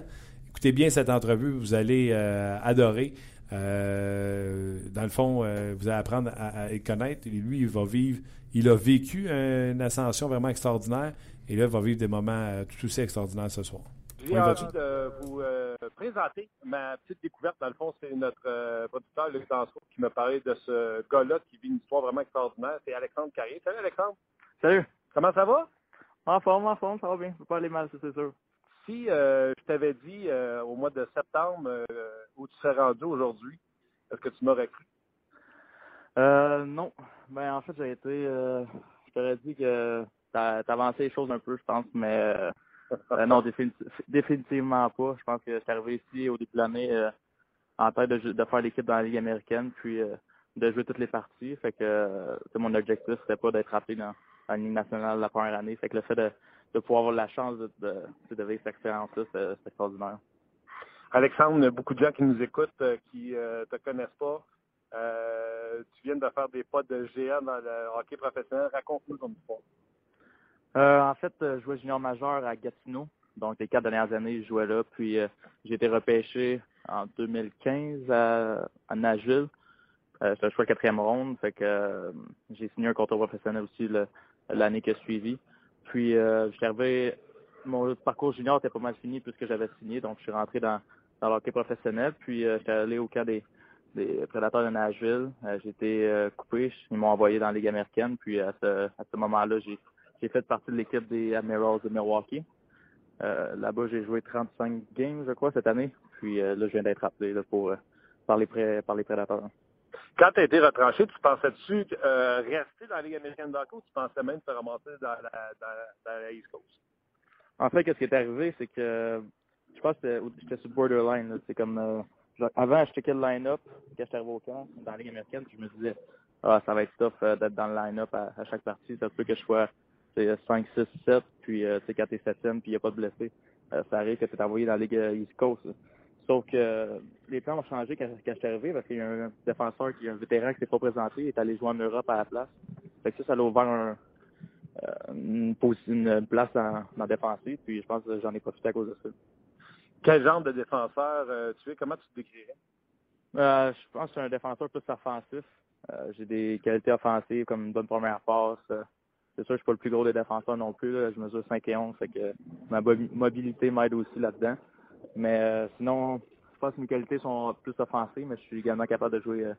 Écoutez bien cette entrevue, vous allez euh, adorer. Euh, dans le fond, euh, vous allez apprendre à, à le connaître. Et lui, il va vivre, il a vécu une ascension vraiment extraordinaire. Et là, il va vivre des moments euh, tout aussi extraordinaires ce soir. J'ai envie de vous euh, présenter ma petite découverte. Dans le fond, c'est notre euh, producteur Luc Dansereau qui m'a parlé de ce gars-là qui vit une histoire vraiment extraordinaire. C'est Alexandre Carrier. Salut Alexandre. Salut. Comment ça va? En forme, en forme, ça va bien. Je peux pas aller mal, ça, c'est sûr. Si euh, je t'avais dit euh, au mois de septembre euh, où tu serais rendu aujourd'hui, est-ce que tu m'aurais cru? Euh, non. Ben, en fait, j'ai été, euh, je t'aurais dit que t'as avancé les choses un peu, je pense, mais euh, euh, non, définiti- définitivement pas. Je pense que je arrivé ici au début de l'année en tête de, de faire l'équipe dans la Ligue américaine, puis de jouer toutes les parties. Fait que mon objectif, c'était pas d'être rappelé dans, la Ligue nationale la première année. Fait que le fait de, pouvoir avoir la chance de, de, de vivre cette expérience-là, c'est extraordinaire. Alexandre, beaucoup de gens qui nous écoutent, euh, qui ne te connaissent pas. Euh, tu viens de faire des pas de géant dans le hockey professionnel. Raconte-nous ton histoire. Euh, en fait, euh, je jouais junior majeur à Gatineau. Donc, les quatre dernières années, je jouais là. Puis, euh, j'ai été repêché en 2015 à, à Nashville. Euh, C'était le choix quatrième ronde. Fait euh, j'ai signé un contrat professionnel aussi l'année qui a suivi. Puis, euh, je mon parcours junior était pas mal fini puisque j'avais signé. Donc, je suis rentré dans, dans le hockey professionnel. Puis, euh, j'étais allé au camp des, des prédateurs de Nashville. Euh, j'ai été euh, coupé. Ils m'ont envoyé dans la Ligue américaine. Puis, à ce, à ce moment-là, j'ai j'ai fait partie de l'équipe des Admirals de Milwaukee. Euh, Là-bas, j'ai joué 35 games, je crois, cette année. Puis là, je viens d'être appelé là, pour, par, les pré- par les prédateurs. Quand tu as été retranché, tu pensais-tu rester dans la Ligue américaine de hockey ou tu pensais même te ramasser dans la, dans, dans la East Coast? En fait, qu'est-ce qui est arrivé, c'est que je pense que j'étais sur borderline. C'est comme euh, genre, avant, je checkais le line-up quand j'étais arrivé au camp dans la Ligue américaine, puis je me disais Ah, ça va être tough euh, d'être dans le line-up à, chaque partie. Ça se peut que je sois tu sais, 5, 6, 7, puis euh, quand t'es septième puis il n'y a pas de blessés, euh, ça arrive que tu es envoyé dans la Ligue euh, East Coast. Sauf que les plans ont changé quand, quand je suis arrivé parce qu'il y a un défenseur qui est un vétéran qui s'est pas présenté, il est allé jouer en Europe à la place. Fait que ça, ça a ouvert un, une, place dans la défensive, puis je pense que j'en ai profité à cause de ça. Quel genre de défenseur euh, tu es? Comment tu te décrirais? Euh, je pense que je suis un défenseur plus offensif. Euh, j'ai des qualités offensives comme une bonne première passe. Euh, c'est sûr que je suis pas le plus gros des défenseurs non plus. Je mesure 5 et 11, fait que ma mobilité m'aide aussi là-dedans. Mais sinon, je pense que mes qualités sont plus offensives, mais je suis également capable de jouer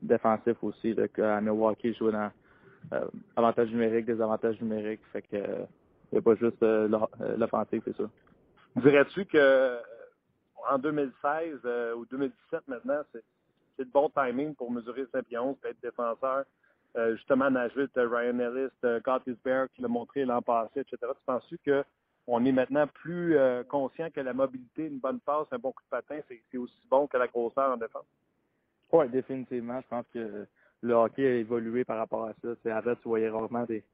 défensif aussi. Là, à Milwaukee, je jouais dans avantages numériques, désavantages numériques. Fait que il a pas juste l'o- l'offensive, c'est ça. Dirais-tu que euh, en 2016 euh, ou 2017 maintenant, c'est le bon timing pour mesurer 5 pieds 11 et être défenseur? Euh, justement, Nashville, Ryan Ellis, Curtis Bear qui l'a montré l'an passé, etc. Tu penses-tu que on est maintenant plus euh, conscient que la mobilité, une bonne passe, un bon coup de patin, c'est aussi bon que la grosseur en défense? Oui, définitivement. Je pense que le hockey a évolué par rapport à ça. Avant, tu voyais rarement des,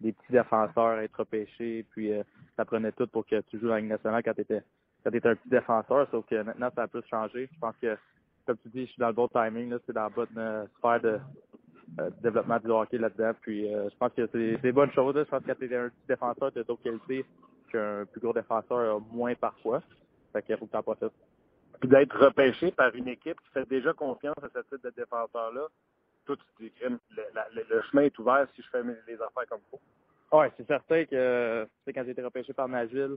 des petits défenseurs être repêchés, puis euh, ça prenait tout pour que tu joues dans la Ligue nationale quand tu étais, quand un petit défenseur, sauf que maintenant, ça a plus changé. Je pense que, comme tu dis, je suis dans le bon timing, c'est dans la bonne euh, sphère de euh, du développement du hockey là-dedans. Puis euh, je pense que c'est des bonnes choses. là. Je pense que quand tu es un petit défenseur, tu as d'autres qualités qu'un plus gros défenseur moins parfois. Fait qu'il faut que tu en profites. Puis d'être repêché par une équipe qui fait déjà confiance à ce type de défenseur-là, Crime, le, la- le- le chemin est ouvert si je fais mes- les affaires comme il faut. Ouais, c'est certain que tu sais, quand j'ai été repêché par Nashville,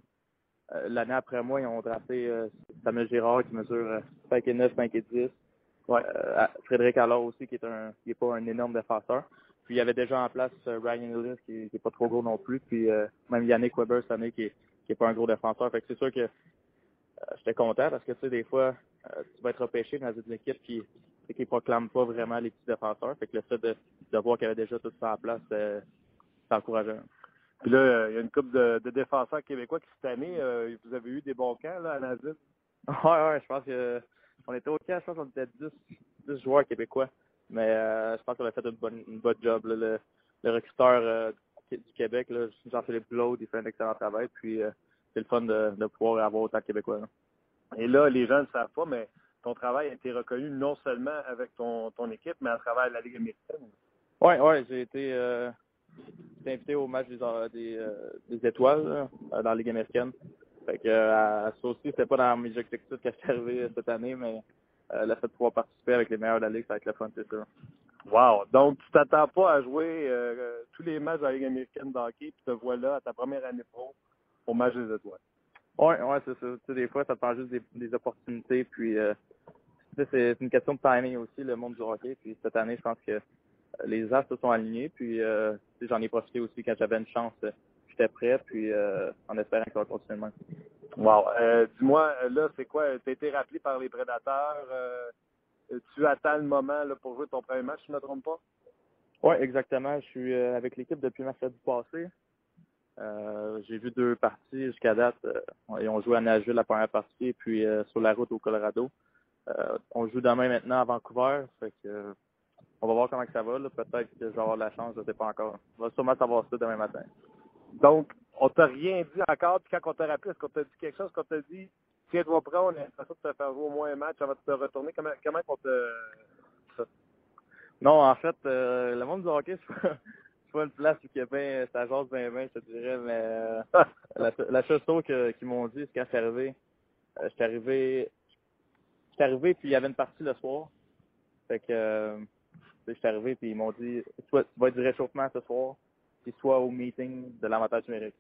euh, l'année après moi, ils ont drafté euh, Samuel Girard qui mesure euh, 5 et 9, 5 et 10. Ouais, euh, Frédéric Allard aussi, qui est un qui est pas un énorme défenseur. Puis il y avait déjà en place euh, Ryan Ellis, qui, est- qui est pas trop gros non plus. Puis euh, même Yannick Weber cette année, qui est, qui est pas un gros défenseur. Fait que c'est sûr que j'étais content parce que tu sais, des fois, tu vas être repêché dans une équipe qui qui proclame pas vraiment les petits défenseurs. Fait que le fait de, de voir qu'il y avait déjà tout ça en place, euh, c'est encourageant. Puis là, euh, il y a une couple de, de défenseurs québécois qui, cette année, euh, vous avez eu des bons camps là, à Nashville. Ouais, ouais, je pense que on était au camp, je pense qu'on était 10, 10 joueurs québécois. Mais je pense qu'on a fait une bonne, une bonne job. là. Le, le recruteur du Québec. Jean-Philippe Blaude, il fait un excellent travail. Puis c'est le fun de, de, pouvoir avoir autant de Québécois. Là. Et là, les gens ne savent pas, mais ton travail a été reconnu non seulement avec ton, ton équipe, mais à travers la Ligue américaine. Oui, oui, j'ai été, euh, invité au match des, des, des étoiles là, dans la Ligue américaine. Fait que euh, ça aussi, c'était pas dans mes objectifs que je suis arrivé cette année, mais euh, le fait de pouvoir participer avec les meilleurs de la Ligue, ça va être le fun, c'est sûr. Wow! Donc, tu t'attends pas à jouer euh, tous les matchs de la Ligue américaine de hockey, puis te voilà à ta première année pro au match des étoiles. Oui, ouais, c'est ça. Tu sais, des fois, ça te prend juste des, des opportunités, puis euh, c'est une question de timing aussi, le monde du hockey. Puis cette année, je pense que les as se sont alignés, puis euh, j'en ai profité aussi quand j'avais une chance j'étais prêt, puis euh, en espérant que ça va continuer même. Wow. Euh, Dis-moi, là, c'est quoi? Tu as été rappelé par les prédateurs. Euh, tu attends le moment là, pour jouer ton premier match, je ne me trompe pas? Oui, exactement. Je suis euh, avec l'équipe depuis mercredi passé. Euh, J'ai vu deux parties jusqu'à date. ils ont joué à Nashville la première partie, puis sur la route au Colorado. On joue demain maintenant à Vancouver. Fait que, on va voir comment ça va. Peut-être que je vais avoir la chance, je ne sais pas encore. On va sûrement savoir ça demain matin. Donc, on t'a rien dit encore, puis quand on t'a rappelé, est-ce qu'on t'a dit quelque chose, qu'on t'a dit, tiens-toi prêt, on est l'impression de te faire jouer au moins un match avant de te retourner, comment, comment on te... Ça? Non, en fait, euh, le monde du hockey, c'est pas une place où a bien, ça jase bien bien, je te dirais, mais euh, la, la chose qu'ils m'ont dit, c'est c'est arrivé, euh, j'étais arrivé, j'étais arrivé, puis il y avait une partie le soir, fait que, euh, j'étais arrivé, puis ils m'ont dit, tu vas être du réchauffement ce soir, qu'il soit au meeting de l'avantage numérique.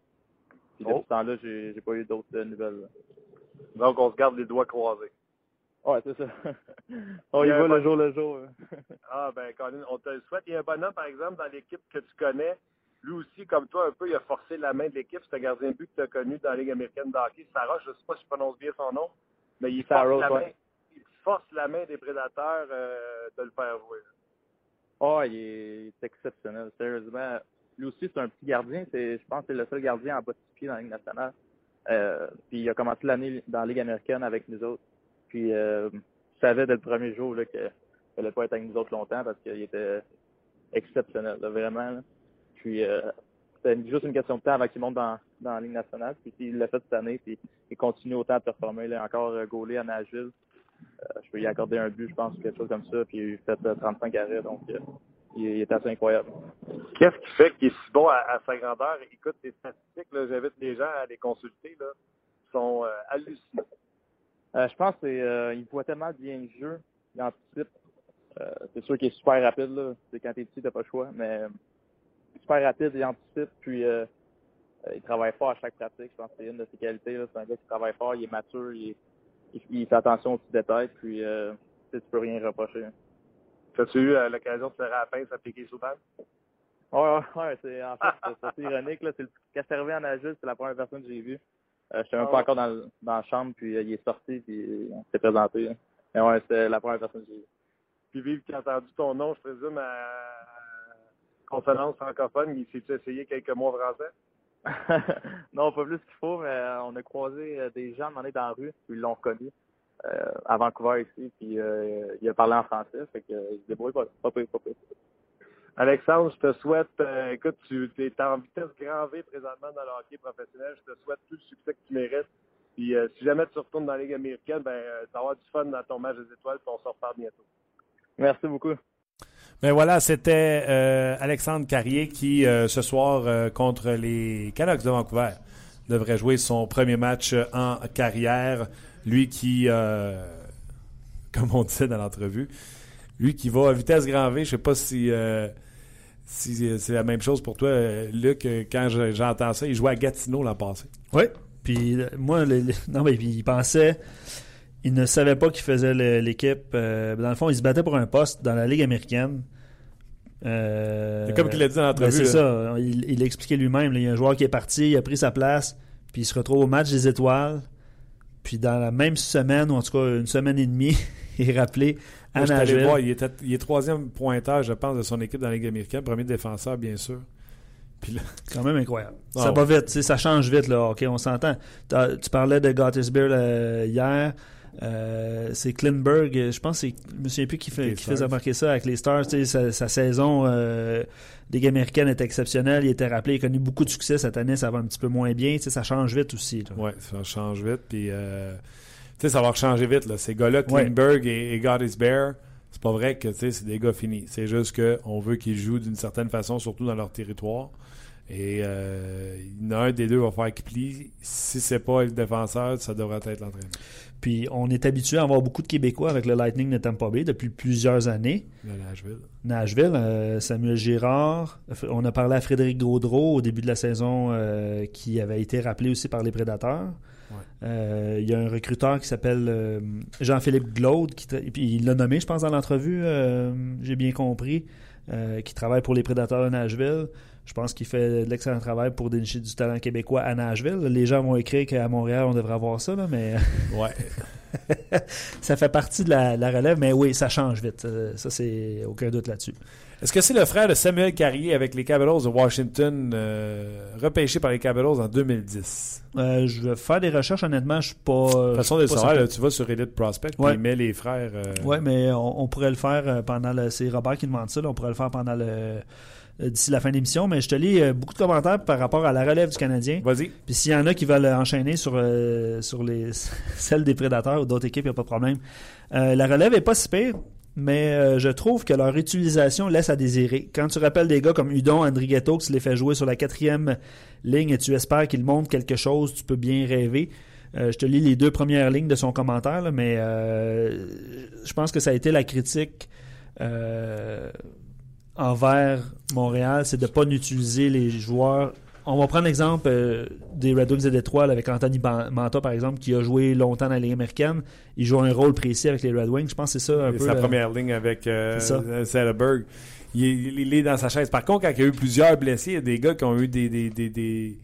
Puis depuis Oh. ce temps-là, j'ai j'ai pas eu d'autres euh, nouvelles. là. Donc, on se garde les doigts croisés. Ouais, c'est ça. on y va le jour le jour. hein. Ah, ben, Colin, on te le souhaite. Il y a un bonhomme, par exemple, dans l'équipe que tu connais. Lui aussi, comme toi, un peu, il a forcé la main de l'équipe. C'est un gardien de but que tu as connu dans la Ligue américaine de hockey. Sarah, je ne sais pas si je prononce bien son nom, mais il force, Saros, la, main, ouais. Il force la main des prédateurs euh, de le faire jouer. Oh, il est, il est exceptionnel. Sérieusement, lui aussi, c'est un petit gardien. Je pense que c'est le seul gardien en bas de six pieds dans la Ligue nationale. Euh, puis il a commencé l'année dans la Ligue américaine avec nous autres. Puis euh, je savais dès le premier jour qu'il n'allait pas être avec nous autres longtemps parce qu'il était exceptionnel, vraiment. Puis euh, c'était juste une question de temps avant qu'il monte dans, dans la Ligue nationale. Puis il l'a fait cette année, puis il continue autant à performer. Là, encore euh, gaulé à Nashville. Euh, je peux y accorder un but, je pense, quelque chose comme ça. Puis il a fait euh, 35 arrêts, donc euh, il, est assez incroyable. Qu'est-ce qui fait qu'il est si bon à, à sa grandeur? Écoute, tes statistiques, là, j'invite les gens à les consulter, là, sont euh, hallucinants. Euh, je pense c'est, euh, voit tellement bien le jeu, il anticipe. Euh, c'est sûr qu'il est super rapide, là. C'est quand t'es petit, t'as pas le choix, mais euh, super rapide, il anticipe, puis euh, euh, il travaille fort à chaque pratique. Je pense que c'est une de ses qualités. C'est un gars qui travaille fort, il est mature, il, est- il, il fait attention aux petits détails, puis euh, tu peux rien reprocher. As-tu eu euh, l'occasion de faire la pince à piquer souvent? Ouais, ouais, c'est en fait c'est- ironique là. C'est le, quand c'est arrivé en Agile, c'est la première personne que j'ai vue. Euh, J'étais même Ah pas ouais. encore dans, la chambre, puis euh, il est sorti, puis on s'est présenté. là. Mais ouais, c'était la première personne que j'ai vue. Puis Vive qui a entendu ton nom, je présume, à consonance francophone, il s'est essayé quelques mots français? non, pas plus qu'il faut, mais euh, on a croisé euh, des gens moment donné dans la rue, puis ils l'ont reconnu euh, à Vancouver ici, puis euh, il a parlé en français, fait que euh, il se débrouille pas, pas pire, pas pire. Alexandre, je te souhaite, euh, écoute, tu es en vitesse grand V présentement dans le hockey professionnel. Je te souhaite tout le succès que tu mérites. Puis euh, si jamais tu retournes dans la Ligue américaine, ben, euh, tu vas avoir du fun dans ton match des étoiles, puis on se reparle bientôt. Merci beaucoup. Ben voilà, c'était euh, Alexandre Carrier qui, euh, ce soir, euh, contre les Canucks de Vancouver, devrait jouer son premier match en carrière. Lui qui, comme on disait dans l'entrevue, lui qui va à vitesse grand V, je sais pas si, si c'est la même chose pour toi, Luc, quand je- j'entends ça, il jouait à Gatineau l'an passé. Oui. Puis moi, les- non, mais il pensait, il ne savait pas qu'il faisait l'équipe. euh, dans le fond, il se battait pour un poste dans la Ligue américaine. Euh, C'est comme qu'il l'a dit dans l'entrevue, ben, c'est ça. Il il l'a expliqué lui-même. Il y a un joueur qui est parti, il a pris sa place, puis il se retrouve au match des étoiles. Puis dans la même semaine, ou en tout cas une semaine et demie, il est rappelé à Moi, allé voir, il, était, il est troisième pointeur, je pense, de son équipe dans la Ligue américaine, premier défenseur, bien sûr. Puis là, quand même incroyable. Ah ça ouais. va vite, ça change vite, là. OK, on s'entend. Tu parlais de Gottisbehere là, hier. Euh, c'est Klinberg, je pense que c'est, je me souviens plus qui, fait, qui faisait Stars. remarquer ça avec les Stars. Sa, sa saison euh, Ligue américaine est exceptionnelle. Il était rappelé, il a connu beaucoup de succès cette année. Ça va un petit peu moins bien. Ça change vite aussi. Ouais, ça change vite. Puis, euh, tu sais, ça va changer vite. Là. Ces gars-là, Ouais. Klingberg et, et God is Bear, c'est pas vrai que c'est des gars finis. C'est juste qu'on veut qu'ils jouent d'une certaine façon, surtout dans leur territoire. Et euh, il y en a un des deux va faire qu'il plie. Si c'est pas le défenseur, ça devrait être l'entraîneur. Puis on est habitué à avoir beaucoup de Québécois avec le Lightning de Tampa Bay depuis plusieurs années. Nashville. Nashville, euh, Samuel Girard. On a parlé à Frédéric Gaudreau au début de la saison euh, qui avait été rappelé aussi par les Prédateurs. Ouais. Euh, Il y a un recruteur qui s'appelle Jean-Philippe Glaude, qui et puis il l'a nommé, je pense, dans l'entrevue, j'ai bien compris, qui travaille pour les Prédateurs de Nashville. Je pense qu'il fait de l'excellent travail pour dénicher du talent québécois à Nashville. Les gens vont écrire qu'à Montréal, on devrait avoir ça, là, mais Ouais. ça fait partie de la, la relève. Mais oui, ça change vite. Ça, c'est aucun doute là-dessus. Est-ce que c'est le frère de Samuel Carrier avec les Capitals de Washington, euh, repêché par les Capitals en 2010? Euh, je vais faire des recherches, honnêtement, je suis pas. De toute façon, de le pas savoir, certain. là, tu vas sur Elite Prospect, puis Ouais. il met les frères. euh, Ouais, mais on, on pourrait le faire euh, pendant le. C'est Robert qui demande ça, là, on pourrait le faire pendant le. Euh, D'ici la fin de l'émission, mais je te lis euh, beaucoup de commentaires par rapport à la relève du Canadien. Vas-y. Puis s'il y en a qui veulent enchaîner sur, euh, sur les, celles des Prédateurs ou d'autres équipes, il n'y a pas de problème. Euh, la relève est pas si pire, mais je trouve que leur utilisation laisse à désirer. Quand tu rappelles des gars comme Udon, Andrighetto, que tu les fais jouer sur la quatrième ligne et tu espères qu'ils montrent quelque chose, tu peux bien rêver. Euh, je te lis les deux premières lignes de son commentaire, là, mais euh, je pense que ça a été la critique euh, envers Montréal, c'est de ne pas utiliser les joueurs. On va prendre l'exemple euh, des Red Wings de Détroit là, avec Anthony Manta, par exemple, qui a joué longtemps dans la Ligue américaine. Il joue un rôle précis avec les Red Wings. Je pense que c'est ça un C'est peu. sa le- première ligne avec euh, euh, Zetterberg. Il, est- il est dans sa chaise. Par contre, quand il y a eu plusieurs blessés, il y a des gars qui ont eu des, des, des, des,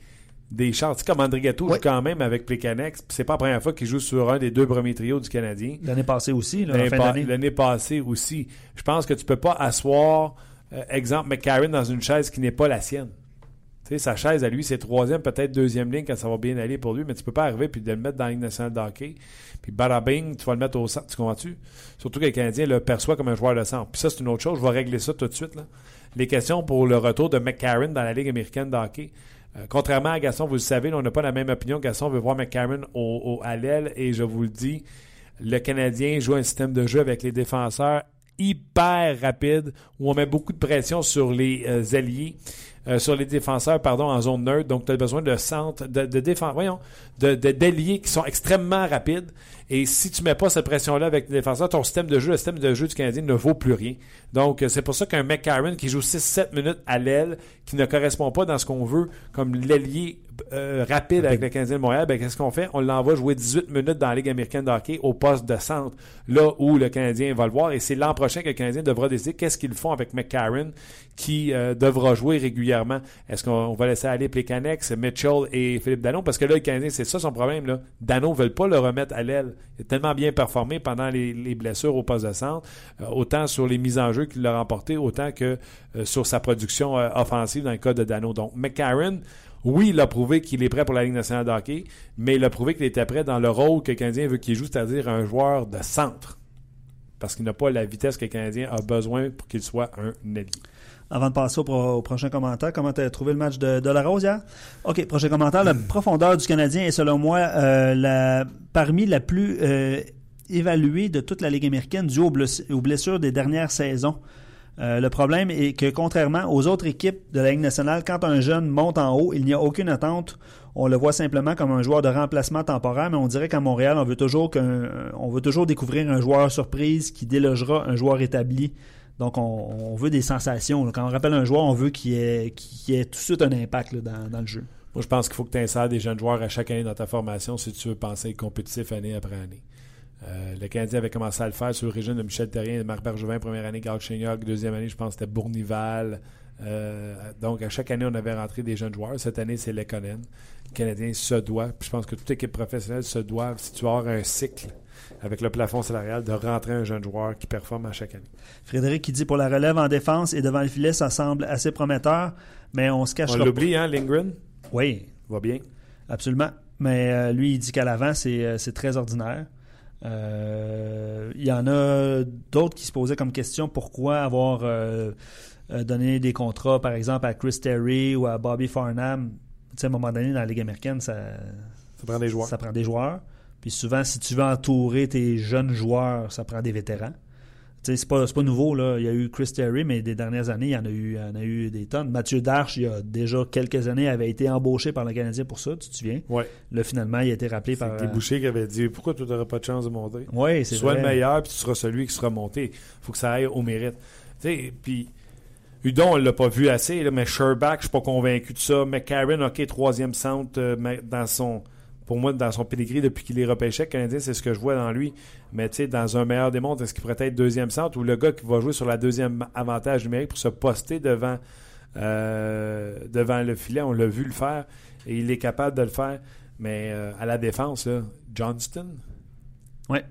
des chances. Tu sais, comme André Gatto joue quand même avec Plekanex. C'est pas la première fois qu'il joue sur un des deux premiers trios du Canadien. L'année passée aussi, pa-. L'année passée aussi. Je pense que tu peux pas asseoir, euh, exemple, McCarron dans une chaise qui n'est pas la sienne. Sa chaise à lui, c'est troisième, peut-être deuxième ligne quand ça va bien aller pour lui, mais tu peux pas arriver puis de le mettre dans la Ligue nationale de hockey. Puis barabing, tu vas le mettre au centre. Tu comprends-tu? Surtout que le Canadien le perçoit comme un joueur de centre. Puis ça, c'est une autre chose. Je vais régler ça tout de suite. Là. Les questions pour le retour de McCarron dans la Ligue américaine de hockey. Euh, contrairement à Gaston, vous le savez, là, on n'a pas la même opinion. Gaston veut voir McCarron au, au- à l'aile et je vous le dis, le Canadien joue un système de jeu avec les défenseurs hyper rapide où on met beaucoup de pression sur les euh, alliés, euh, sur les défenseurs, pardon, en zone neutre. Donc, tu as besoin de centres, de, de défense, voyons, de, de- d'alliés qui sont extrêmement rapides. Et si tu mets pas cette pression-là avec les défenseurs, ton système de jeu, le système de jeu du Canadien ne vaut plus rien. Donc, euh, c'est pour ça qu'un McCarron qui joue 6-7 minutes à l'aile, qui ne correspond pas dans ce qu'on veut comme l'allié euh, rapide avec le Canadien de Montréal, ben, qu'est-ce qu'on fait? On l'envoie jouer 18 minutes dans la Ligue américaine de hockey au poste de centre, là où le Canadien va le voir. Et c'est l'an prochain que le Canadien devra décider qu'est-ce qu'ils font avec McCarron, qui euh, devra jouer régulièrement. Est-ce qu'on on va laisser aller Plekanex, Mitchell et Philippe Dano? Parce que là, le Canadien, c'est ça son problème. Là. Dano ne veut pas le remettre à l'aile. Il a tellement bien performé pendant les, les blessures au poste de centre, euh, autant sur les mises en jeu qu'il a remporté, autant que euh, sur sa production euh, offensive dans le cas de Dano. Donc, McCarron, oui, il a prouvé qu'il est prêt pour la Ligue nationale de hockey, mais il a prouvé qu'il était prêt dans le rôle que le Canadien veut qu'il joue, c'est-à-dire un joueur de centre. Parce qu'il n'a pas la vitesse que le Canadien a besoin pour qu'il soit un allié. Avant de passer au, pro- au prochain commentaire, comment tu as trouvé le match de, de la Rose hier? OK, prochain commentaire. La profondeur du Canadien est selon moi euh, la, parmi la plus euh, évaluée de toute la Ligue américaine due aux, bless- aux blessures des dernières saisons. Euh, le problème est que contrairement aux autres équipes de la Ligue nationale, quand un jeune monte en haut, il n'y a aucune attente. On le voit simplement comme un joueur de remplacement temporaire, mais on dirait qu'à Montréal, on veut toujours veut toujours découvrir un joueur surprise qui délogera un joueur établi. Donc, on, veut des sensations. Quand on rappelle un joueur, on veut qu'il ait, tout de suite un impact dans, le jeu. Moi, je pense qu'il faut que tu insères des jeunes joueurs à chaque année dans ta formation si tu veux penser compétitif année après année. Euh, le Canadien avait commencé à le faire sur le régime de Michel Terrien et Marc Bergevin, première année, Gard Chignac, deuxième année, je pense c'était Bournival. Euh, donc, à chaque année, on avait rentré des jeunes joueurs. Cette année, c'est Lekonen. Le Canadien se doit, je pense que toute équipe professionnelle se doit, si tu avoir un cycle avec le plafond salarial, de rentrer un jeune joueur qui performe à chaque année. Frédéric qui dit pour la relève en défense et devant le filet, ça semble assez prometteur, mais on se On cachera l'oublie, hein, Lindgren? Oui, Va bien? absolument. Mais euh, lui, il dit qu'à l'avant, c'est, euh, très ordinaire. Euh, Il y en a d'autres qui se posaient comme question pourquoi avoir donné des contrats, par exemple, à Chris Terry ou à Bobby Farnham? Tu sais, à un moment donné, dans la Ligue américaine, ça, Ça prend des joueurs. ça prend des joueurs. Puis souvent, si tu veux entourer tes jeunes joueurs, ça prend des vétérans. Tu sais, c'est pas, c'est pas nouveau, là. Il y a eu Chris Terry, mais des dernières années, il y en a eu, il y en a eu des tonnes. Mathieu Darche, il y a déjà quelques années, avait été embauché par le Canadien pour ça, tu te souviens? Ouais. Là, finalement, il a été rappelé par. C'était Boucher qui avait dit Pourquoi tu n'auras pas de chance de monter? Oui, c'est Sois vrai. le meilleur, puis tu seras celui qui sera monté. faut que ça aille au mérite. Tu sais, puis. Udon, on l'a pas vu assez, là, mais Sherbach, je suis pas convaincu de ça. McCarron, OK, troisième centre euh, dans son, pour moi, dans son pedigree depuis qu'il est repêché, le Canadien, c'est ce que je vois dans lui. Mais tu sais, dans un meilleur des mondes, est-ce qu'il pourrait être deuxième centre ou le gars qui va jouer sur la deuxième avantage numérique pour se poster devant, euh, devant le filet? On l'a vu le faire et il est capable de le faire. Mais euh, à la défense, là, Johnston, Ouais.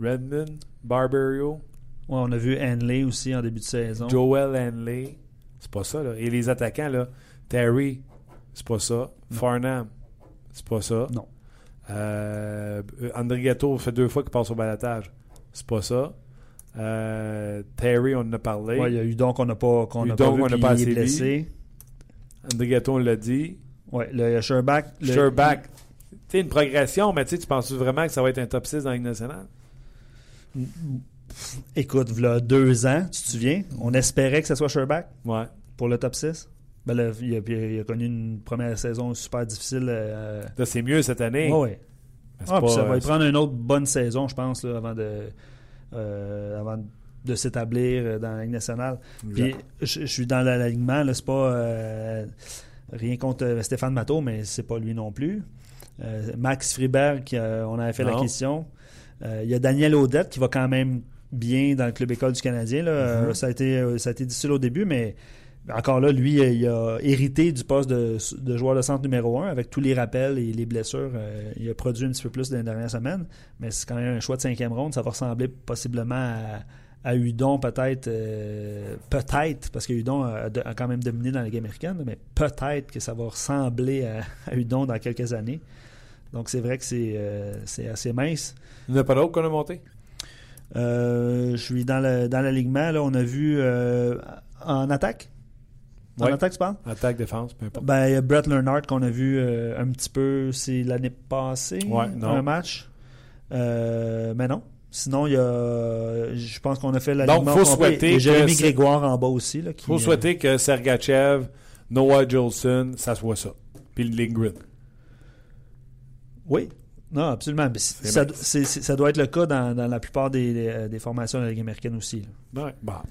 Redmond, Barberio, Ouais, on a vu Henley aussi en début de saison. Joel Henley, c'est pas ça. Là. Et les attaquants, là, Terry, c'est pas ça. Farnham, c'est pas ça. Non. Euh, André Gatto fait deux fois qu'il passe au balatage. C'est pas ça. Euh, Terry, on en a parlé. Ouais, il y a eu donc qu'on n'a pas, qu'on n'a Udon, pas vu, on pas assez est blessé. André Gatto, on l'a dit. Ouais, le Sherbach. le- Sherbach, tu sais, une progression, mais tu penses vraiment que ça va être un top 6 dans la Ligue nationale? Écoute, il deux ans, tu te souviens, on espérait que ce soit Sherbach Ouais. pour le top 6. Ben là, il, a, il a connu une première saison super difficile. euh, Là, c'est mieux cette année. c'est Ah, pas- ça va lui prendre une autre bonne saison, je pense, là, avant de, euh, avant de s'établir euh, dans la Ligue nationale. Puis je, je suis dans l'alignement, c'est pas euh, rien contre euh, Stéphane Matteau, mais c'est pas lui non plus. Euh, Max Friberg, qui, euh, on avait fait la question. Euh, Il y a Daniel Audette qui va quand même bien dans le club école du Canadien. Là. Mm-hmm. Euh, ça, a été, euh, ça a été difficile au début, mais encore là, lui, il a hérité du poste de, de joueur de centre numéro un avec tous les rappels et les blessures. Euh, il a produit un petit peu plus dans les dernières semaines, mais c'est quand même un choix de cinquième ronde. Ça va ressembler possiblement à, à Udon, peut-être. euh, peut-être, parce que Udon a, a quand même dominé dans la Ligue américaine, mais peut-être que ça va ressembler à, à Udon dans quelques années. Donc c'est vrai que c'est euh, c'est assez mince. Il n'y en a pas d'autres qu'on a monté? Je suis dans le dans l'alignement. Là, on a vu en attaque. En attaque, tu parles? Attaque, défense, peu importe. Ben, il y a Brett Leonard qu'on a vu euh, un petit peu, c'est l'année passée, Ouais, non. un match. Euh, mais non. Sinon, il y a. Je pense qu'on a fait la Donc, faut souhaiter Et Jérémy Grégoire en bas aussi. Il faut euh, souhaiter que Sergachev, Noah Jolson, ça soit ça. Puis Lindgren. Oui. Non, absolument. C- ça, ça doit être le cas dans, dans la plupart des, des- des formations de la Ligue américaine aussi. là. Ouais. Bah,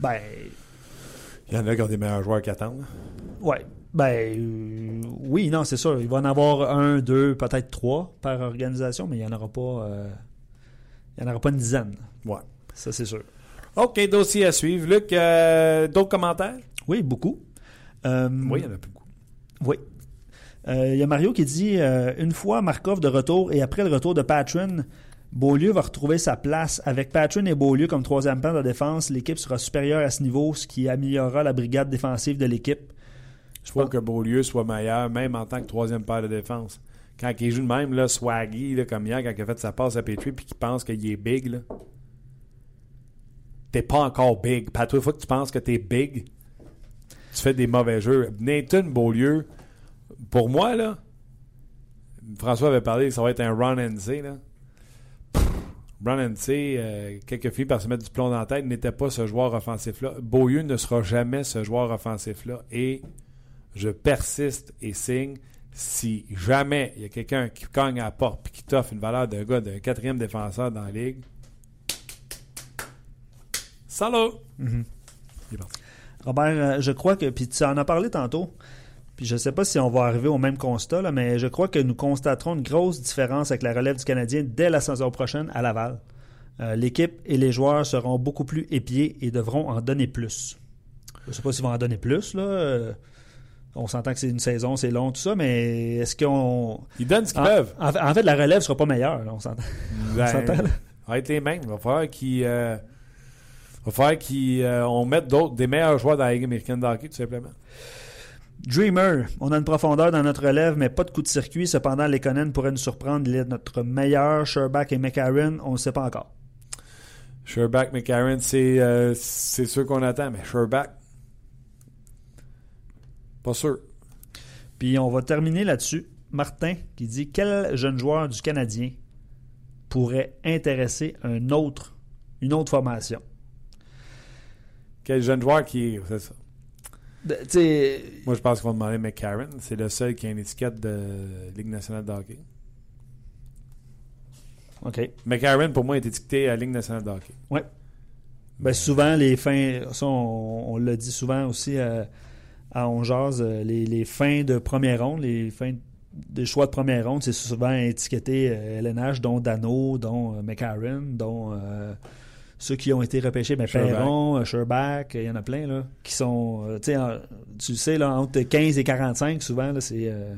Ben, il y en a qui ont des meilleurs joueurs qui attendent. ouais. Ben, euh, oui, non, c'est sûr. Il va en avoir un, deux, peut-être trois par organisation, mais il n'y en aura pas. euh, il y en aura pas une dizaine. Ouais. Ça, c'est sûr. OK, dossier à suivre. Luc, euh, d'autres commentaires? Oui, beaucoup. Oui, il y en a beaucoup. Oui. Il y a Mario qui dit Une fois Markov de retour et après le retour de Patron, Beaulieu va retrouver sa place. Avec Patron et Beaulieu comme troisième plan de défense, l'équipe sera supérieure à ce niveau, ce qui améliorera la brigade défensive de l'équipe. Je faut que Beaulieu soit meilleur, même en tant que troisième paire de défense. Quand il joue de même, là, swaggy, là, comme hier, quand il a fait sa passe à Petrie, puis qu'il pense qu'il est big, là. T'es pas encore big. Pas toi, fois que tu penses que t'es big, tu fais des mauvais jeux. Nathan Beaulieu, pour moi, là, François avait parlé ça va être un run and C, là. C, euh, quelques filles par se mettre du plomb dans la tête, n'était pas ce joueur offensif-là. Beaulieu ne sera jamais ce joueur offensif-là. Et je persiste et signe. Si jamais il y a quelqu'un qui cogne à la porte et qui t'offre une valeur d'un gars d'un quatrième défenseur dans la ligue, salut! Parti. Robert, euh, je crois que, puis tu en as parlé tantôt, puis je ne sais pas si on va arriver au même constat, là, mais je crois que nous constaterons une grosse différence avec la relève du Canadien dès la saison prochaine à Laval. Euh, L'équipe et les joueurs seront beaucoup plus épiés et devront en donner plus. Je ne sais pas s'ils vont en donner plus, là. Euh, on s'entend que c'est une saison, c'est long, tout ça, mais est-ce qu'on. Ils donnent ce qu'ils En, peuvent. en fait- en fait, la relève ne sera pas meilleure, là, on s'entend. Ben, ça va être les mêmes. Il va falloir qu'ils euh, va falloir qu'ils euh, on mette d'autres, des meilleurs joueurs dans la Ligue américaine de hockey, tout simplement. Dreamer, on a une profondeur dans notre relève, mais pas de coup de circuit. Cependant, Lekonen pourrait nous surprendre. Il est notre meilleur. Sherback et McCarron, on ne sait pas encore. Sherback, McCarron, c'est euh, sûr qu'on attend, mais Sherback, pas sûr. Puis on va terminer là-dessus. Martin qui dit Quel jeune joueur du Canadien pourrait intéresser un autre, une autre formation? Quel jeune joueur qui. C'est ça. De- Moi, je pense qu'on va demander McCarron. C'est le seul qui a une étiquette de Ligue nationale de hockey. OK. McCarron, pour moi, est étiqueté à Ligue nationale de hockey. Ben, souvent, les fins, ça, on, on l'a dit souvent aussi euh, à On Jase, euh, les, les fins de première ronde, les fins de choix de première ronde, c'est souvent étiqueté euh, LNH, dont Dano, dont euh, McCarron, dont euh, ceux qui ont été repêchés, ben. Perron, euh, Sherback, il y en a plein, là, qui sont, euh, tu sais, en- tu sais, là, entre 15 et 45, souvent, là, c'est... euh,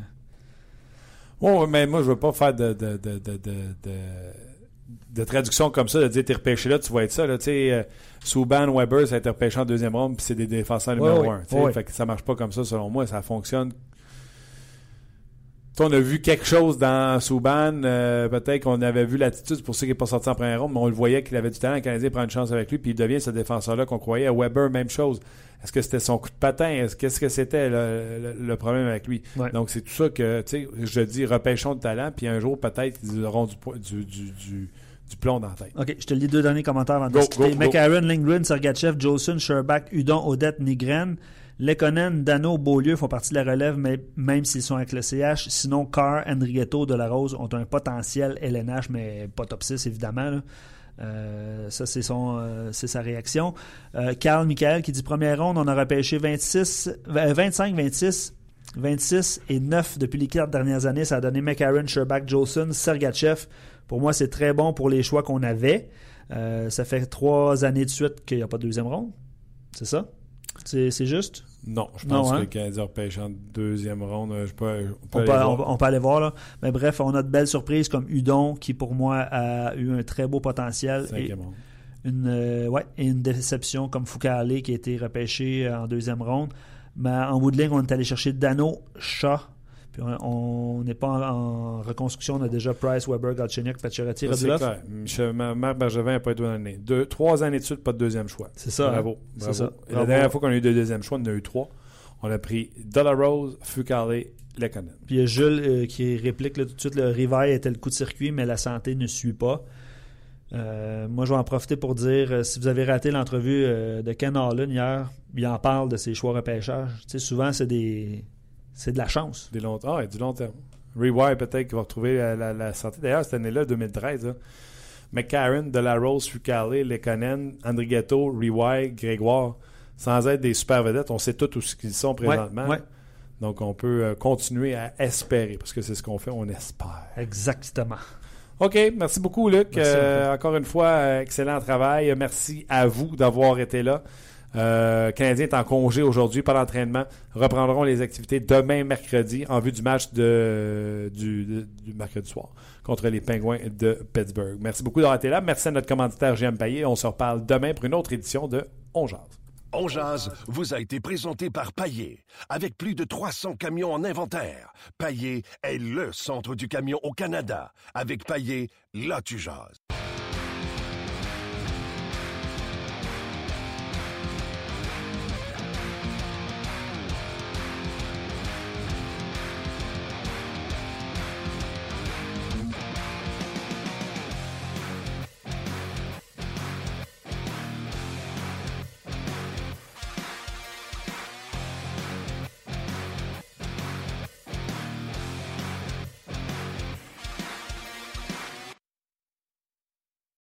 Oh, mais moi, je veux pas faire de, de, de, de, de, traduction comme ça, de dire t'es repêché là, tu vas être ça. Là, tu sais, euh, Subban, Weber, ça a été repêché en deuxième ronde, puis c'est des défenseurs numéro Ouais, un. ouais. Ouais. Fait que ça marche pas comme ça, selon moi. Ça fonctionne. On a vu quelque chose dans Subban. euh, Peut-être qu'on avait vu l'attitude, c'est pour ça qu'il n'est pas sorti en première ronde, mais on le voyait qu'il avait du talent. Le Canadien prend une chance avec lui, puis il devient ce défenseur-là qu'on croyait. Weber, même chose. Est-ce que c'était son coup de patin? Est-ce qu'est-ce que c'était le, le- le problème avec lui? Ouais. Donc, c'est tout ça que, tu sais, je dis repêchons de talent, puis un jour, peut-être, ils auront du, du, du, du, du plomb dans la tête. OK, je te lis deux derniers commentaires avant de Go, go, go. McCarron, Lindgren, Sergachev, Jolson, Sherback, Udon, Odette, Nigren, Lekonen, Dano, Beaulieu font partie de la relève, même s'ils sont avec le CH. Sinon, Carr, Enriqueto, Delarose ont un potentiel LNH, mais pas top 6, évidemment. Euh, ça, c'est son, euh, sa réaction. Euh, Carl Michael qui dit première ronde, on a repêché 26, euh, 25, 26, 26 et 9 depuis les quatre dernières années. Ça a donné McCarron, Sherback, Jolson, Sergachev. Pour moi, c'est très bon pour les choix qu'on avait. Euh, ça fait trois années de suite qu'il n'y a pas de deuxième ronde. C'est ça? C'est juste? Non, je Non, pense hein? que le Canadien repêche en deuxième ronde. Je peux, on peut On aller peut, voir. on va- on peut aller voir. Là. Mais bref, on a de belles surprises comme Udon, qui pour moi a eu un très beau potentiel. Et Cinquième ronde. une, euh, ouais, et une déception comme Foucault qui a été repêché en deuxième ronde. Mais en bout de ligne, on est allé chercher Dano, Shaw. Puis on n'est pas en, en reconstruction. On a déjà Price, Weber, Galchenyuk, Pacioretty, Ça, c'est Radulov. clair. Marc Bergevin n'a pas été donné. Deux, trois années de suite, pas de deuxième choix. C'est ça. Bravo. hein? Bravo. ça. Et la Bravo. dernière fois qu'on a eu deux deuxièmes choix, on en a eu trois. On a pris Dollarose, Foucault, Lekonen. Puis il y a Jules euh, qui réplique là, tout de suite le Rivaille était le coup de circuit, mais la santé ne suit pas. Euh, moi, je vais en profiter pour dire euh, si vous avez raté l'entrevue euh, de Ken Allen hier, il en parle de ses choix repêchage. Tu sais, souvent, c'est des c'est de la chance. Des ah, et du long terme. Rewire, peut-être qu'il va retrouver la, la- la santé. D'ailleurs, cette année-là, 2013, là, McCarron, Delarose, Foucault, Lekonen, Andrighetto, Rewire, Grégoire, sans être des super vedettes, on sait tous où ils sont présentement. Ouais, ouais. Donc, on peut euh, continuer à espérer, parce que c'est ce qu'on fait, on espère. Exactement. OK, merci beaucoup, Luc. Merci, Euh, encore une fois, euh, excellent travail. Merci à vous d'avoir été là. Euh, Canadien est en congé aujourd'hui, pas d'entraînement. Reprendront les activités demain, mercredi, en vue du match de, du, mercredi soir contre les Pingouins de Pittsburgh. Merci beaucoup d'avoir été là. Merci à notre commanditaire JM Payet. On se reparle demain pour une autre édition de On Jase. On jase vous a été présenté par Paillé. Avec plus de 300 camions en inventaire, Paillé est le centre du camion au Canada. Avec Paillé, là tu jases.